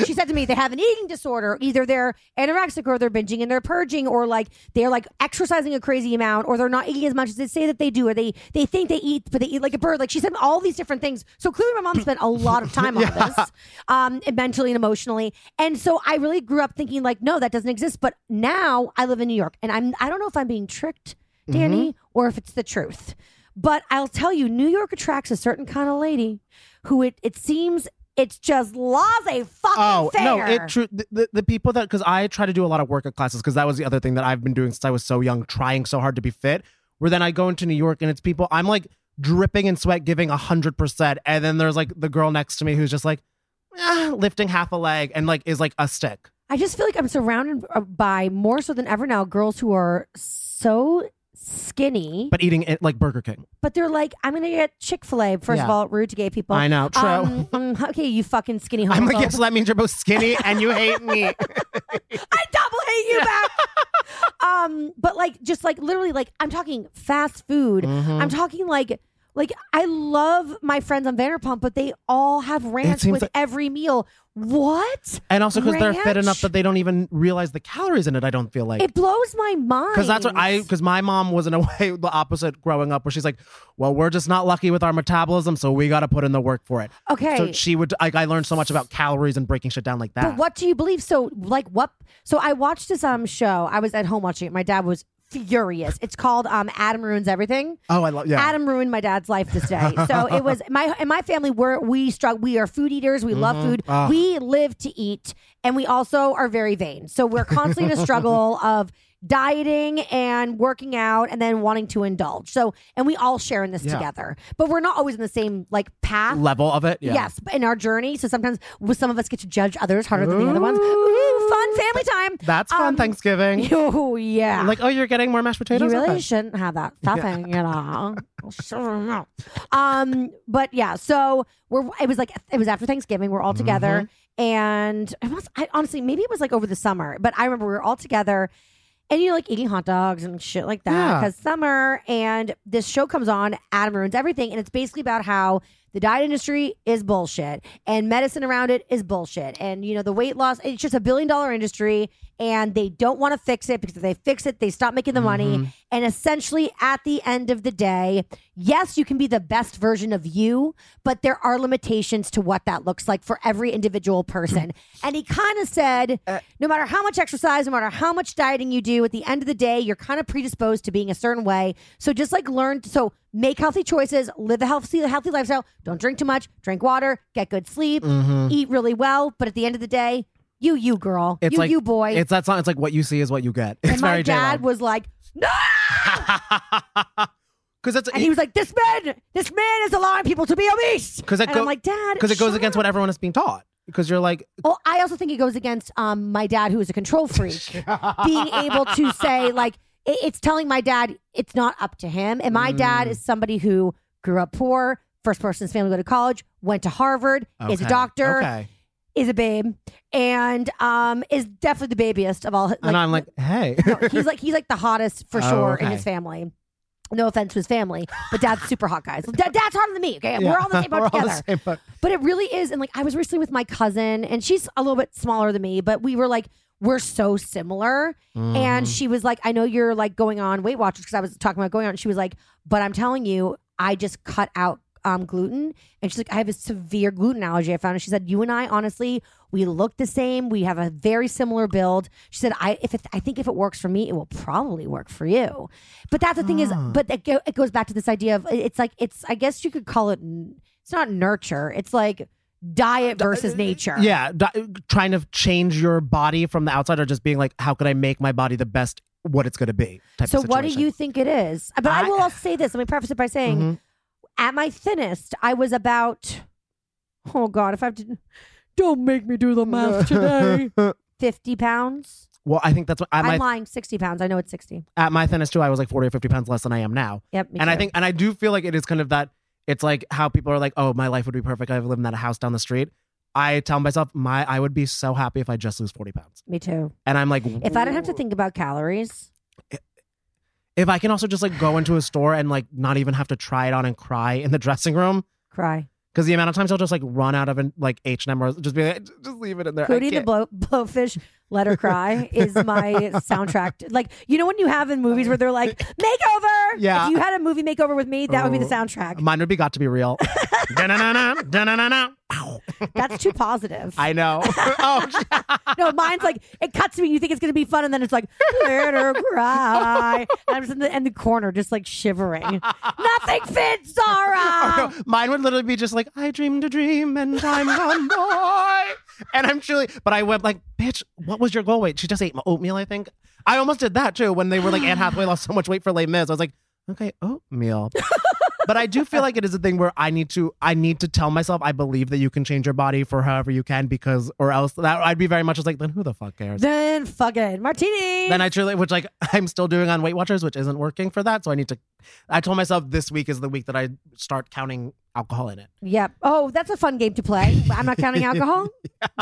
She said to me they have an eating disorder. Either they're anorexic or they're binging and they're purging or like they're like exercising a crazy amount or they're not eating as much as they say that they do or they they think they eat but they eat like a bird. Like she said all these different things. So clearly my mom spent a lot of time on this um and mentally and emotionally. And so i really grew up thinking like no that doesn't exist. But now i live in new york and i'm i don't know if i'm being tricked danny or if it's the truth but i'll tell you new york attracts a certain kind of lady who it, it seems it's just laissez fucking Oh fair. no! It true. The, the, the people that because I try to do a lot of workout classes because that was the other thing that I've been doing since I was so young, trying so hard to be fit. Where then I go into New York and it's people I'm like dripping in sweat, giving a hundred percent, and then there's like the girl next to me who's just like ah, lifting half a leg and like is like a stick. I just feel like I'm surrounded uh, by more so than ever now girls who are so skinny, but eating it like Burger King. but they're like, I'm gonna get Chick Fil A. First of all, rude to gay people. I know, true. Um, mm, okay, you fucking skinny homophobe. I'm like, yes, that means you're both skinny and you hate me. I double hate you back. um, but like, just like literally, like I'm talking fast food. Mm-hmm. I'm talking like. Like I love my friends on Vanderpump, but they all have ranch with like- every meal. What? and also because they're fit Ranch? enough that they don't even realize the calories in it. I don't feel like It blows my mind. Because that's what I, because my mom was in a way the opposite growing up, where she's like, well, we're just not lucky with our metabolism, so we got to put in the work for it. Okay. So she would, like, I learned so much about calories and breaking shit down like that. But what do you believe? So, like, what? So, I watched this um show. I was at home watching it. My dad was furious. It's called um Adam ruins everything. Oh, I love, yeah. Adam ruined my dad's life this day. So it was my in my family. We're we struggle. We are food eaters. We love food. Ah. We live to eat, and we also are very vain. So we're constantly in a struggle of dieting and working out, and then wanting to indulge. So and we all share in this Yeah. together, but we're not always in the same like path. Level of it. Yeah. Yes, in our journey. So sometimes some of us get to judge others harder than the other ones. Ooh, fun family time. That's fun. Um, Thanksgiving. Oh yeah. like, oh, you're getting more mashed potatoes? You really Okay. shouldn't have that stuffing, you know. Sure. um, but yeah, so we're it was like it was after Thanksgiving. We're all together, Mm-hmm. and it was I honestly maybe it was like over the summer, but I remember we were all together. And you know, like eating hot dogs and shit like that Yeah. because summer. And this show comes on, Adam ruins everything, and it's basically about how the diet industry is bullshit and medicine around it is bullshit, and you know the weight loss. It's just a billion dollar industry, and they don't want to fix it because if they fix it, they stop making the Mm-hmm. money. And essentially, at the end of the day, yes, you can be the best version of you, but there are limitations to what that looks like for every individual person. and he kind of said, Uh, no matter how much exercise, no matter how much dieting you do, at the end of the day, you're kind of predisposed to being a certain way. So just like learn, so make healthy choices, live a healthy, healthy lifestyle. Don't drink too much, drink water, get good sleep, Mhm. eat really well. But at the end of the day, you, you girl, It's you, like you boy. It's that song. It's like what you see is what you get. It's and my very dad was like, no. because it's And he was like, this man, this man is allowing people to be obese. because it And I'm like, Dad, because it goes shut against what everyone is being taught. Because you're like, Well, I also think it goes against um, my dad, who is a control freak, being able to say like it- it's telling my dad it's not up to him. And my Mm. dad is somebody who grew up poor, first person in his family to go to college, went to Harvard, is a okay, doctor, Okay, is a babe, and um, is definitely the babiest of all. Like, and I'm like, hey, no, he's like he's like the hottest for Oh, sure in okay. his family. No offense to his family, but dad's super hot guys. Dad, dad's hotter than me. Okay, we're all in the same boat We're all together. the same boat. But it really is. And like, I was recently with my cousin, and she's a little bit smaller than me, but we were like, we're so similar. Mm-hmm. And she was like, I know you're like going on Weight Watchers because I was talking about going on. And she was like, but I'm telling you, I just cut out um, gluten. And she's like, I have a severe gluten allergy. I found. And she said, you and I, honestly, we look the same. We have a very similar build. She said, I if it, I think if it works for me, it will probably work for you. But that's the thing is, Ah. but it, go, it goes back to this idea of it's like it's. I guess you could call it. It's not nurture. It's like diet versus nature. yeah, di- trying to change your body from the outside, or just being like, how could I make my body the best what it's going to be? Type So what do you think it is? But I, I- will also say this. Let me preface it by saying, Mhm. At my thinnest, I was about. Oh God! If I have to, don't make me do the math today. Fifty pounds. well, I think that's what I'm my lying. Sixty pounds. I know it's sixty. at my thinnest too. I was like forty or fifty pounds less than I am now. Yep. and I think, and I do feel like it is kind of that. It's like how people are like, "Oh, my life would be perfect. I lived in that house down the street." I tell myself, "My, I would be so happy if I just lose forty pounds." me too. And I'm like, If I didn't have to think about calories, if I can also just like go into a store and like not even have to try it on and cry in the dressing room, cry. because the amount of times I'll just like run out of an, like H and M or just be like, just leave it in there. I Hootie the can't." blow, blowfish, let her cry is my soundtrack. Like you know when you have in movies where they're like makeover. Yeah. If you had a movie makeover with me, that would be the Oh. soundtrack. Mine would be got to be real. Da-na-na-na, da-na-na-na. That's too positive. I know. oh, no, mine's like it cuts me. You think it's gonna be fun, and then it's like let her cry. And I'm just in the, in the corner, just like shivering. Nothing fits, Zara. Oh, Mine would literally be just like, I dreamed a dream and time gone. And I'm truly, but I went like, bitch, what was your goal weight? She just ate oatmeal, I think. I almost did that too when they were like, Anne Hathaway lost so much weight for Les Mis. I was like, okay, oatmeal. but I do feel like it is a thing where I need to, I need to tell myself I believe that you can change your body for however you can because, or else that I'd be very much just like, then who the fuck cares? then fucking martini. then I truly, which like I'm still doing on Weight Watchers, which isn't working for that. So I need to. I told myself this week is the week that I start counting alcohol in it. Yep. Oh, that's a fun game to play. I'm not counting alcohol.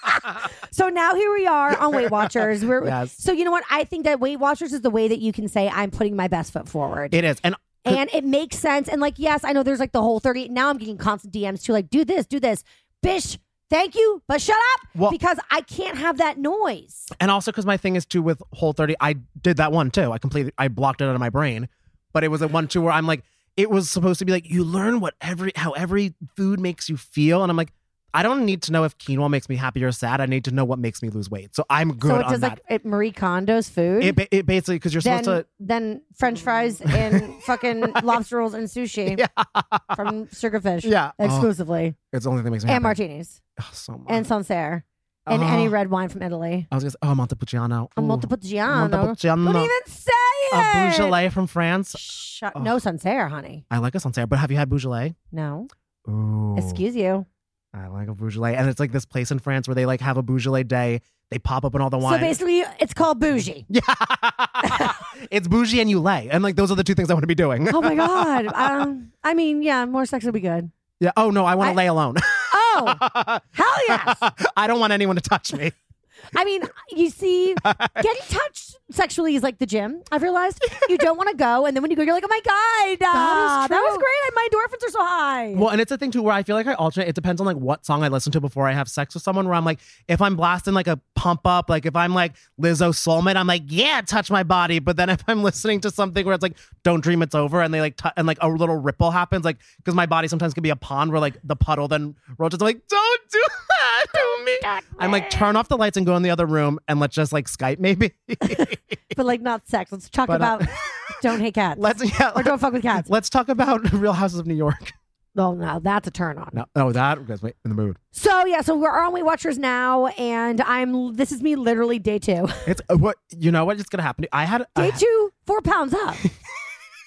so now here we are on Weight Watchers. We're, Yes. So you know what? I think that Weight Watchers is the way that you can say I'm putting my best foot forward. It is, and and it makes sense. And like, yes, I know there's like the whole 30. Now I'm getting constant DMs to like, do this, do this. Bish, thank you, but shut up Well- because I can't have that noise. and also because my thing is too with Whole 30, I did that one too. I completely, I blocked it out of my brain, but it was a one too where I'm like, it was supposed to be like you learn what every how every food makes you feel, and I'm like, I don't need to know if quinoa makes me happy or sad. I need to know what makes me lose weight. So I'm good so it on does that. like it, Marie Kondo's food. it, ba- it basically because you're then, supposed to. then French fries and fucking lobster rolls and sushi from Sugarfish. Yeah. Oh, exclusively. it's the only thing that makes me happy. and happy. martinis Oh, so much. and Sancerre and Oh. any red wine from Italy. I was gonna say, oh, Montepulciano. A. Montepulciano. Montepulciano. Don't even say A it. Beaujolais from France. Shut. Oh. No Sancerre, honey. I like a Sancerre, but have you had Beaujolais? No. Ooh. Excuse you. I like a Beaujolais. And it's like this place in France where they like have a Beaujolais day. They pop up in all the wine. So basically, it's called bougie. yeah. it's bougie and you lay. And like those are the two things I want to be doing. Oh my god. um, I mean, yeah, more sex would be good. yeah. Oh no, I want I- to lay alone. Oh, hell yes. I don't want anyone to touch me. I mean, you see, getting touched sexually is like the gym. I've realized you don't want to go, and then when you go, you're like, oh my god, uh, that, was great. My endorphins are so high. Well, and it's a thing too where I feel like I alternate. It depends on like what song I listen to before I have sex with someone. Where I'm like, if I'm blasting like a pump up, like if I'm like Lizzo Soulmate, I'm like, yeah, touch my body. But then if I'm listening to something where it's like, don't dream it's over, and they like, t- and like a little ripple happens, like because my body sometimes can be a pond where like the puddle then rotates. I'm like, don't do that to me. I'm like, turn off the lights and go in the other room and let's just like Skype maybe. but like not sex. Let's talk But, uh, about don't hate cats. let's yeah. or don't fuck with cats. Let's talk about Real Houses of New York. Oh no, that's a turn on. No, oh, that gets me in the mood. So yeah, so we're on Weight Watchers now, and I'm. This is me, literally day two. It's uh, what you know. What is going to happen? I had. Day two, four pounds up.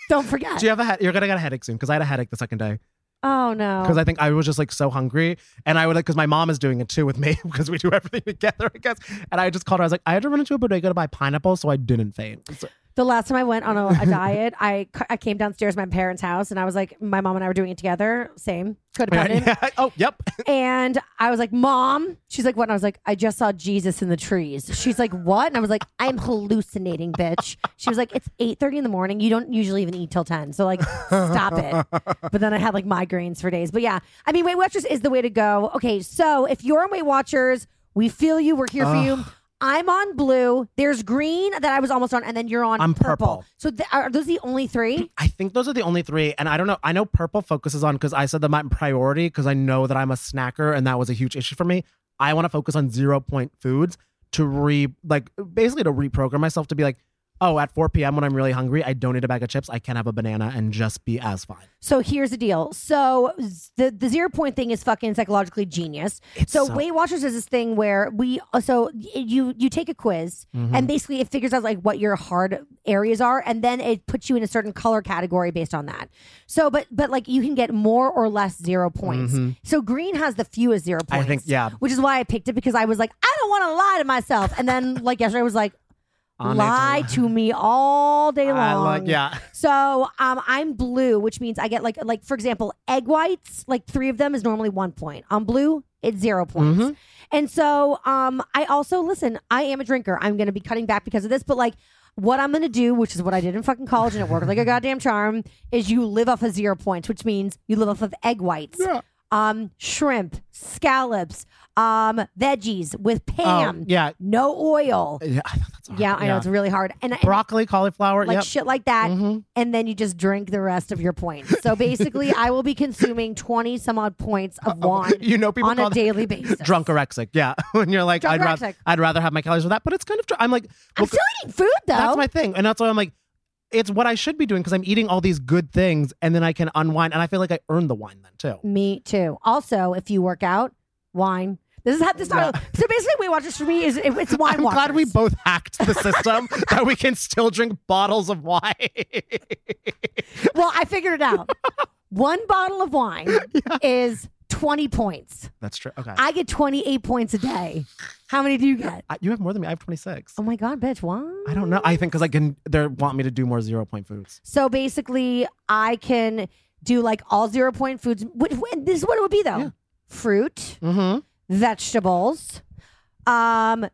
don't forget. Do you have a head? You're gonna get a headache soon because I had a headache the second day oh no. because I think I was just like so hungry and I would like because my mom is doing it too with me because we do everything together I guess and I just called her I was like I had to run into a bodega to buy pineapple so I didn't faint. So- The last time I went on a, a diet, I came downstairs to my parents' house, and I was like, my mom and I were doing it together, same codependent. Yeah. Oh, yep. And I was like, Mom. She's like, What? And I was like, I just saw Jesus in the trees. She's like, What? And I was like, I'm hallucinating, bitch. She was like, It's 8:30 in the morning. You don't usually even eat till 10. So like, stop it. But then I had like migraines for days. But yeah, I mean, Weight Watchers is the way to go. Okay, so if you're on Weight Watchers, we feel you. We're here for you. I'm on blue. There's green that I was almost on, and then you're on I'm purple. purple. So th- are those the only three? I think those are the only three, and I don't know. I know purple focuses on because I said that my priority because I know that I'm a snacker, and that was a huge issue for me. I want to focus on zero point foods to re like basically to reprogram myself to be like, oh, at 4 p.m. when I'm really hungry, I don't need a bag of chips. I can have a banana and just be as fine. So here's the deal. So the the zero point thing is fucking psychologically genius. It's so, so- Weight Watchers is this thing where we so you you take a quiz Mm-hmm. and basically it figures out like what your hard areas are and then it puts you in a certain color category based on that. So but but like you can get more or less zero points. So green has the fewest zero Mm-hmm. I points. think- yeah. Which is why I picked it because I was like I don't want to lie to myself and then like yesterday I was like lie to me all day long. I like yeah. So um, I'm blue, which means I get like like for example, egg whites. Like three of them is normally one point. On blue, it's zero points. Mm-hmm. And so um, I also listen. I am a drinker. I'm going to be cutting back because of this. But like, what I'm going to do, which is what I did in fucking college, and it worked like a goddamn charm, is you live off of zero points, which means you live off of egg whites, um, shrimp, scallops, um, veggies with Pam. Oh, yeah. No oil. Yeah, I thought that's hard. Yeah, I know it's really hard. And, broccoli, cauliflower. like yep. shit like that, Mhm. and then you just drink the rest of your points. So basically, I will be consuming twenty some odd points of wine You know, people on call a daily basis. drunkorexic. Yeah, when you're like, I'd rather, I'd rather have my calories with that, but it's kind of. dr- I'm like, I'm still eating food though. that's my thing, and that's why I'm like, it's what I should be doing because I'm eating all these good things, and then I can unwind, and I feel like I earned the wine then too. Me too. Also, if you work out, wine. This is how this started. So basically, Weight Watchers for me is it- it's wine. I'm glad we both hacked the system that we can still drink bottles of wine. Well, I figured it out. One bottle of wine is twenty points. That's true. Okay, I get twenty eight points a day. How many do you get? I- you have more than me. I have 26. Oh my god, bitch! Why? I don't know. I think because I can. They want me to do more zero point foods. So basically, I can do like all zero point foods. Which, which- this is what it would be though: Yeah. fruit, Mm-hmm. vegetables, um,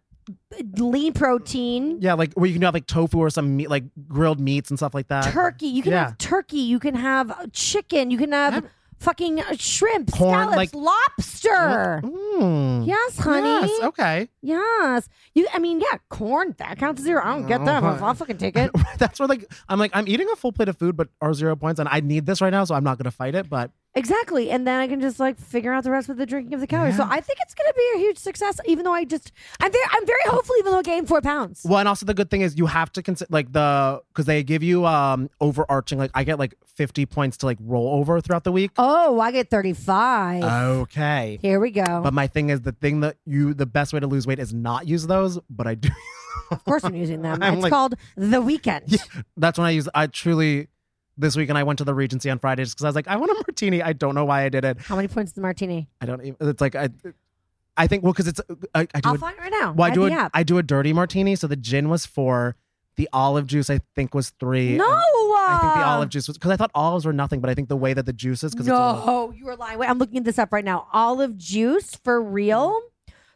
lean protein, Yeah, like where you can have like tofu or some meat, like grilled meats and stuff like that. turkey. You can yeah. have turkey. You can have chicken. You can have Yeah. Fucking uh, shrimp, Corn, scallops, like- lobster. Mm. Yes, honey. Yes, okay. Yes. You. I mean, yeah, corn. That counts as zero. I don't get that. but I'll fucking take it. That's where like I'm like I'm eating a full plate of food, but are zero points, and I need this right now, so I'm not gonna fight it. But Exactly. And then I can just like figure out the rest with the drinking of the calories. So I think it's gonna be a huge success, even though I just I'm very I'm very hopeful even though I gained four pounds. well, and also the good thing is you have to consider like the because they give you um overarching like I get like 50 points to like roll over throughout the week. Oh, I get 35. Okay. Here we go. But my thing is the thing that you the best way to lose weight is not use those, but I do. of course I'm using them. I'm it's like- called the weekend. That's when I use. I truly this weekend I went to the Regency on Friday just because I was like I want a martini. I don't know why I did it. How many points is the martini? I don't. Even, it's like I. I think well because it's I, I do I'll a- find it right now. Well, I do a. I do a dirty martini. So the gin was four. The olive juice I think was three. no. and I think the uh, olive juice was because I thought olives were nothing, but I think the way that the juice is because it's a little, No, you are lying. Wait, I'm looking this up right now. Olive juice for real.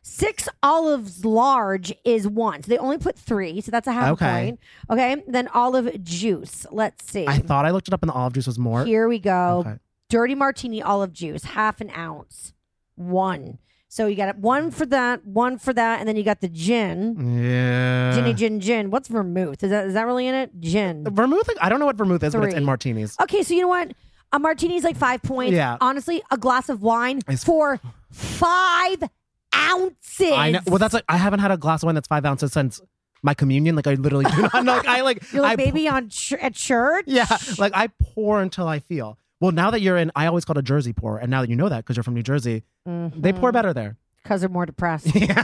Six olives large is one. So they only put three. So that's a half Okay. point. Okay. Then olive juice. Let's see. I thought I looked it up and the olive juice was more. Here we go. Okay. Dirty martini olive juice, half an ounce. One. So you got one for that, one for that, and then you got the gin. Yeah. Ginny gin gin. What's vermouth? Is that is that really in it? Gin. Vermouth, I don't know what vermouth is, but it's in martinis. Okay, so you know what? A martini's like five points. Yeah. Honestly, a glass of wine It's- for five ounces. I know. Well, that's like I haven't had a glass of wine that's five ounces since my communion. Like I literally do not. Like I like. You're like I, maybe on ch- at church. Yeah, like I pour until I feel. Well, now that you're in, I always called a Jersey pour, and now that you know that because you're from New Jersey, they Mm-hmm. pour better there. because they're more depressed. Yeah,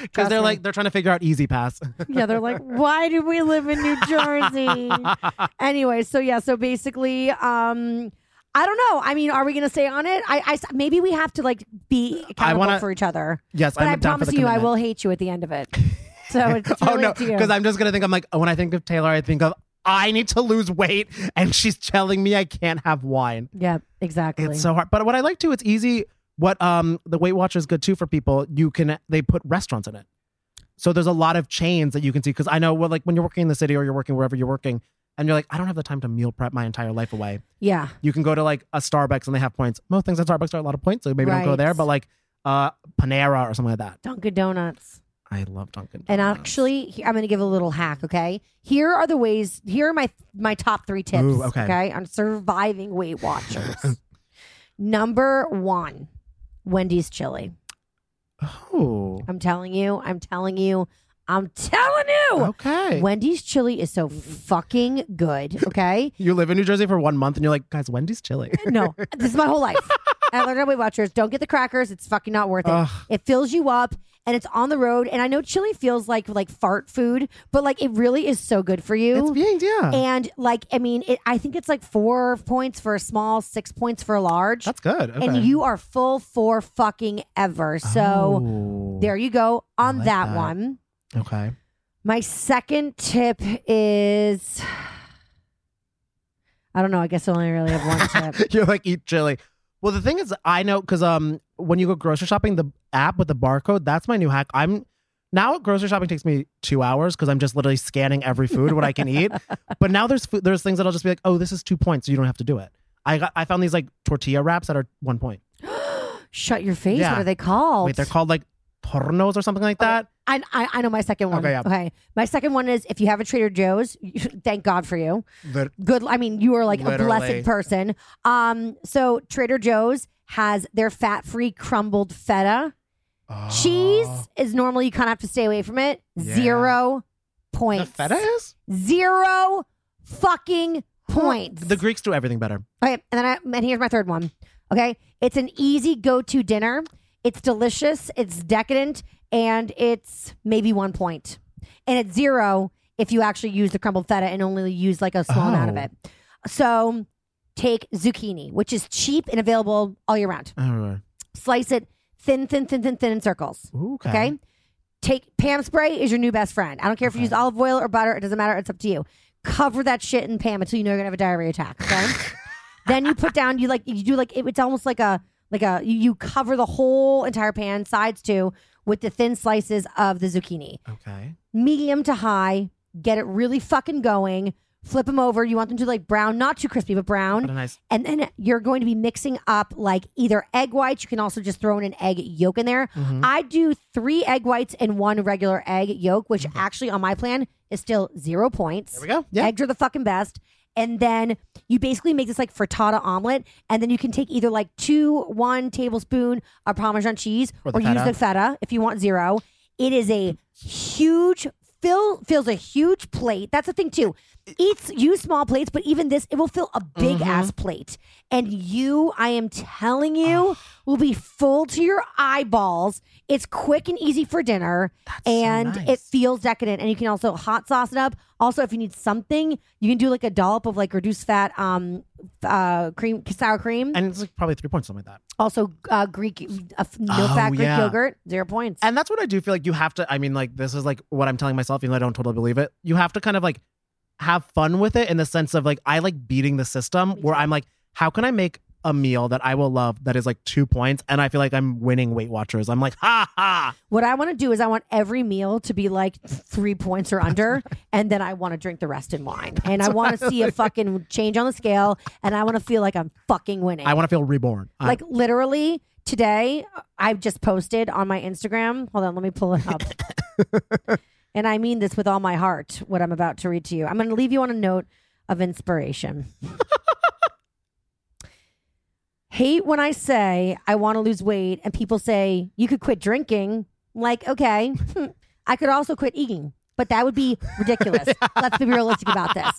because they're like they're trying to figure out E-ZPass. yeah, they're like, why do we live in New Jersey? anyway, so yeah, so basically, um, I don't know. I mean, are we going to stay on it? I, I maybe we have to like be accountable wanna- for each other. yes, But I'm I promise you, I will hate you at the end of it. So it's oh really no, to you. because I'm just gonna think I'm like when I think of Taylor, I think of I need to lose weight, and she's telling me I can't have wine. yeah, exactly. It's so hard. But what I like too, it's easy. What um the Weight Watcher is good too for people. You can they put restaurants in it, so there's a lot of chains that you can see. Because I know well, like when you're working in the city or you're working wherever you're working, and you're like, I don't have the time to meal prep my entire life away. yeah. You can go to like a Starbucks and they have points. Most things at Starbucks are a lot of points, so maybe don't go there. But like uh Panera or something like that. Dunkin' Donuts. I love Dunkin'. Donuts. And actually, I'm going to give a little hack. Okay, here are the ways. Here are my my top three tips. Ooh, okay. on surviving Weight Watchers. Number one, Wendy's chili. oh I'm telling you. I'm telling you. I'm telling you. okay. Wendy's chili is so fucking good. Okay. you live in New Jersey for one month and you're like, guys, Wendy's chili. Uh, no, this is my whole life. I learned on Weight Watchers. Don't get the crackers. It's fucking not worth it. Ugh. It fills you up and it's on the road. And I know chili feels like like fart food, but like it really is so good for you. it's being yeah. And like, I mean, it, I think it's like four points for a small, six points for a large. That's good. Okay. And you are full for fucking ever. So Oh. there you go on like that, that. one. Okay. My second tip is I don't know. I guess I only really have one tip. You're like eat chili. Well, the thing is, I know because um, when you go grocery shopping, the app with the barcode, that's my new hack. I'm now grocery shopping takes me two hours because I'm just literally scanning every food what I can eat. But now there's food, there's things that I'll just be like, oh, this is two points, so you don't have to do it. I got I found these like tortilla wraps that are one point. Shut your face. Yeah. What are they called? Wait, they're called like tornos or something like that. I, I, I know my second one. Okay, yeah. My second one is if you have a Trader Joe's, thank God for you. That Good. I mean, you are like a blessed person. Um, so Trader Joe's has their fat-free crumbled feta. Cheese is normally you kind of have to stay away from it. Yeah. Zero the feta is Zero fucking points. the Greeks do everything better. Okay, and then I and here's my third one. Okay, it's an easy go-to dinner. It's delicious. It's decadent, and it's maybe one point, and it's zero if you actually use the crumbled feta and only use like a small amount of Oh. it. So take zucchini, which is cheap and available all year round. Oh, Slice it thin, thin, thin, thin, thin in circles. okay. Okay. Take Pam spray is your new best friend. I don't care if you use olive oil or butter. It doesn't matter. It's up to you. Cover that shit in Pam until you know you're gonna have a diarrhea attack. Okay. then you put down. You like you do like it, it's almost like a like a you, you cover the whole entire pan sides too with the thin slices of the zucchini. Okay. Medium to high. Get it really fucking going. Flip them over. You want them to like brown, not too crispy, but brown. What a nice. And then you're going to be mixing up like either egg whites. You can also just throw in an egg yolk in there. Mhm. I do three egg whites and one regular egg yolk, which actually on my plan is still zero points. There we go. Yeah. Eggs are the fucking best. And then you basically make this like frittata omelet, and then you can take either like two, one tablespoon of Parmesan cheese, Or or, use the feta if you want zero. It is a huge fill fills a huge plate. That's the thing too. Eats use small plates, but even this it will fill a big Mm-hmm. ass plate, and you, I am telling you, will be full to your eyeballs. It's quick and easy for dinner, and nice. it feels decadent. And you can also hot sauce it up. Also, if you need something, you can do like a dollop of like reduced fat, um, uh, cream, sour cream. And it's like probably three points, something like that. also, uh, Greek, uh, no Oh, fat Greek yeah. yogurt, zero points. And that's what I do feel like you have to. I mean, like this is like what I'm telling myself, even though I don't totally believe it. You have to kind of like have fun with it in the sense of like I like beating the system where I'm like, how can I make a meal that I will love that is like two points, and I feel like I'm winning Weight Watchers. I'm like, ha ha. What I want to do is I want every meal to be like three points or under, and then I want to drink the rest in wine. And I want to see a fucking change on the scale, and I want to feel like I'm fucking winning. I want to feel reborn. Like literally today, I've just posted on my Instagram. Hold on, let me pull it up. and I mean this with all my heart, what I'm about to read to you. I'm going to leave you on a note of inspiration. Hate when I say I want to lose weight and people say you could quit drinking. Like, okay, I could also quit eating, but that would be ridiculous. Let's be realistic about this.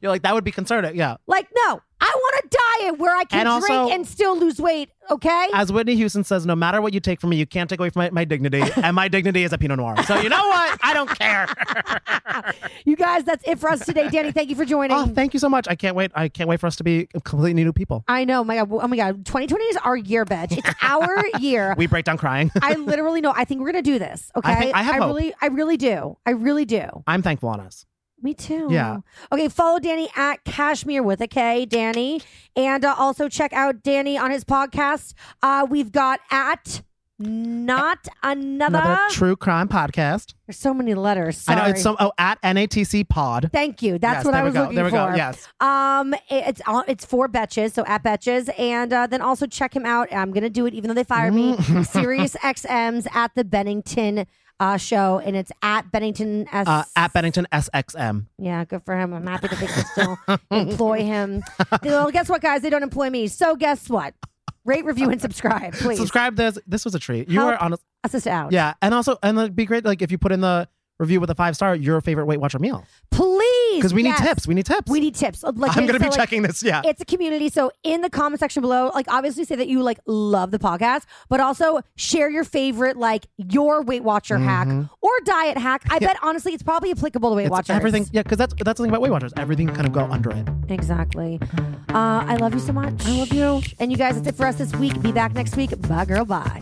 You're like that would be concerning. Yeah. Like, no, I want a diet where I can And drink also- and still lose weight. Okay. As Whitney Houston says, no matter what you take from me, you can't take away from my, my dignity, and my dignity is a Pinot Noir. So you know what? I don't care. you guys, that's it for us today. Danny, thank you for joining. oh, thank you so much. I can't wait. I can't wait for us to be completely new people. I know, my God. Oh my God. 2020 is our year, bitch. It's our year. We break down crying. I literally know. I think we're gonna do this. Okay. I think- I have hope. really, I really do. I really do. I'm thankful on us. Me too. Yeah. Okay. Follow Danny at Kashmere with a K, Danny, and uh, also check out Danny on his podcast. Uh, we've got at not another. Another true crime podcast. There's so many letters. I know it's some oh at NATC Pod. Thank you. That's Yes, what I was go. looking There we for. go. Yes. Um, it- it's. It's for Betches, so at Betches, and uh, then also check him out. I'm gonna do it, even though they fired me. Sirius XM's at the Bennington uh, show, and it's at Bennington S. Uh, at Bennington SXM. yeah, good for him. I'm happy that they can still employ him. well, guess what, guys? They don't employ me. So guess what? Rate, review, and subscribe, please. Subscribe. This this was a treat. You Help were on. A, Assist out. yeah, and also and it'd be great like if you put in the review with a five star your favorite Weight Watcher meal please. Because we need yes. tips. We need tips. We need tips. Like, I'm gonna so, be like, checking this. Yeah. It's a community. So in the comment section below, like obviously say that you like love the podcast, but also share your favorite, like your Weight Watcher hack or diet hack. I bet honestly it's probably applicable to Weight Mm-hmm. It's Watchers. everything. Yeah, because that's that's the thing about Weight Watchers. Everything kind of go under it. Exactly. Uh, I love you so much. I love you. And you guys, that's it for us this week. Be back next week. Bye, girl. Bye.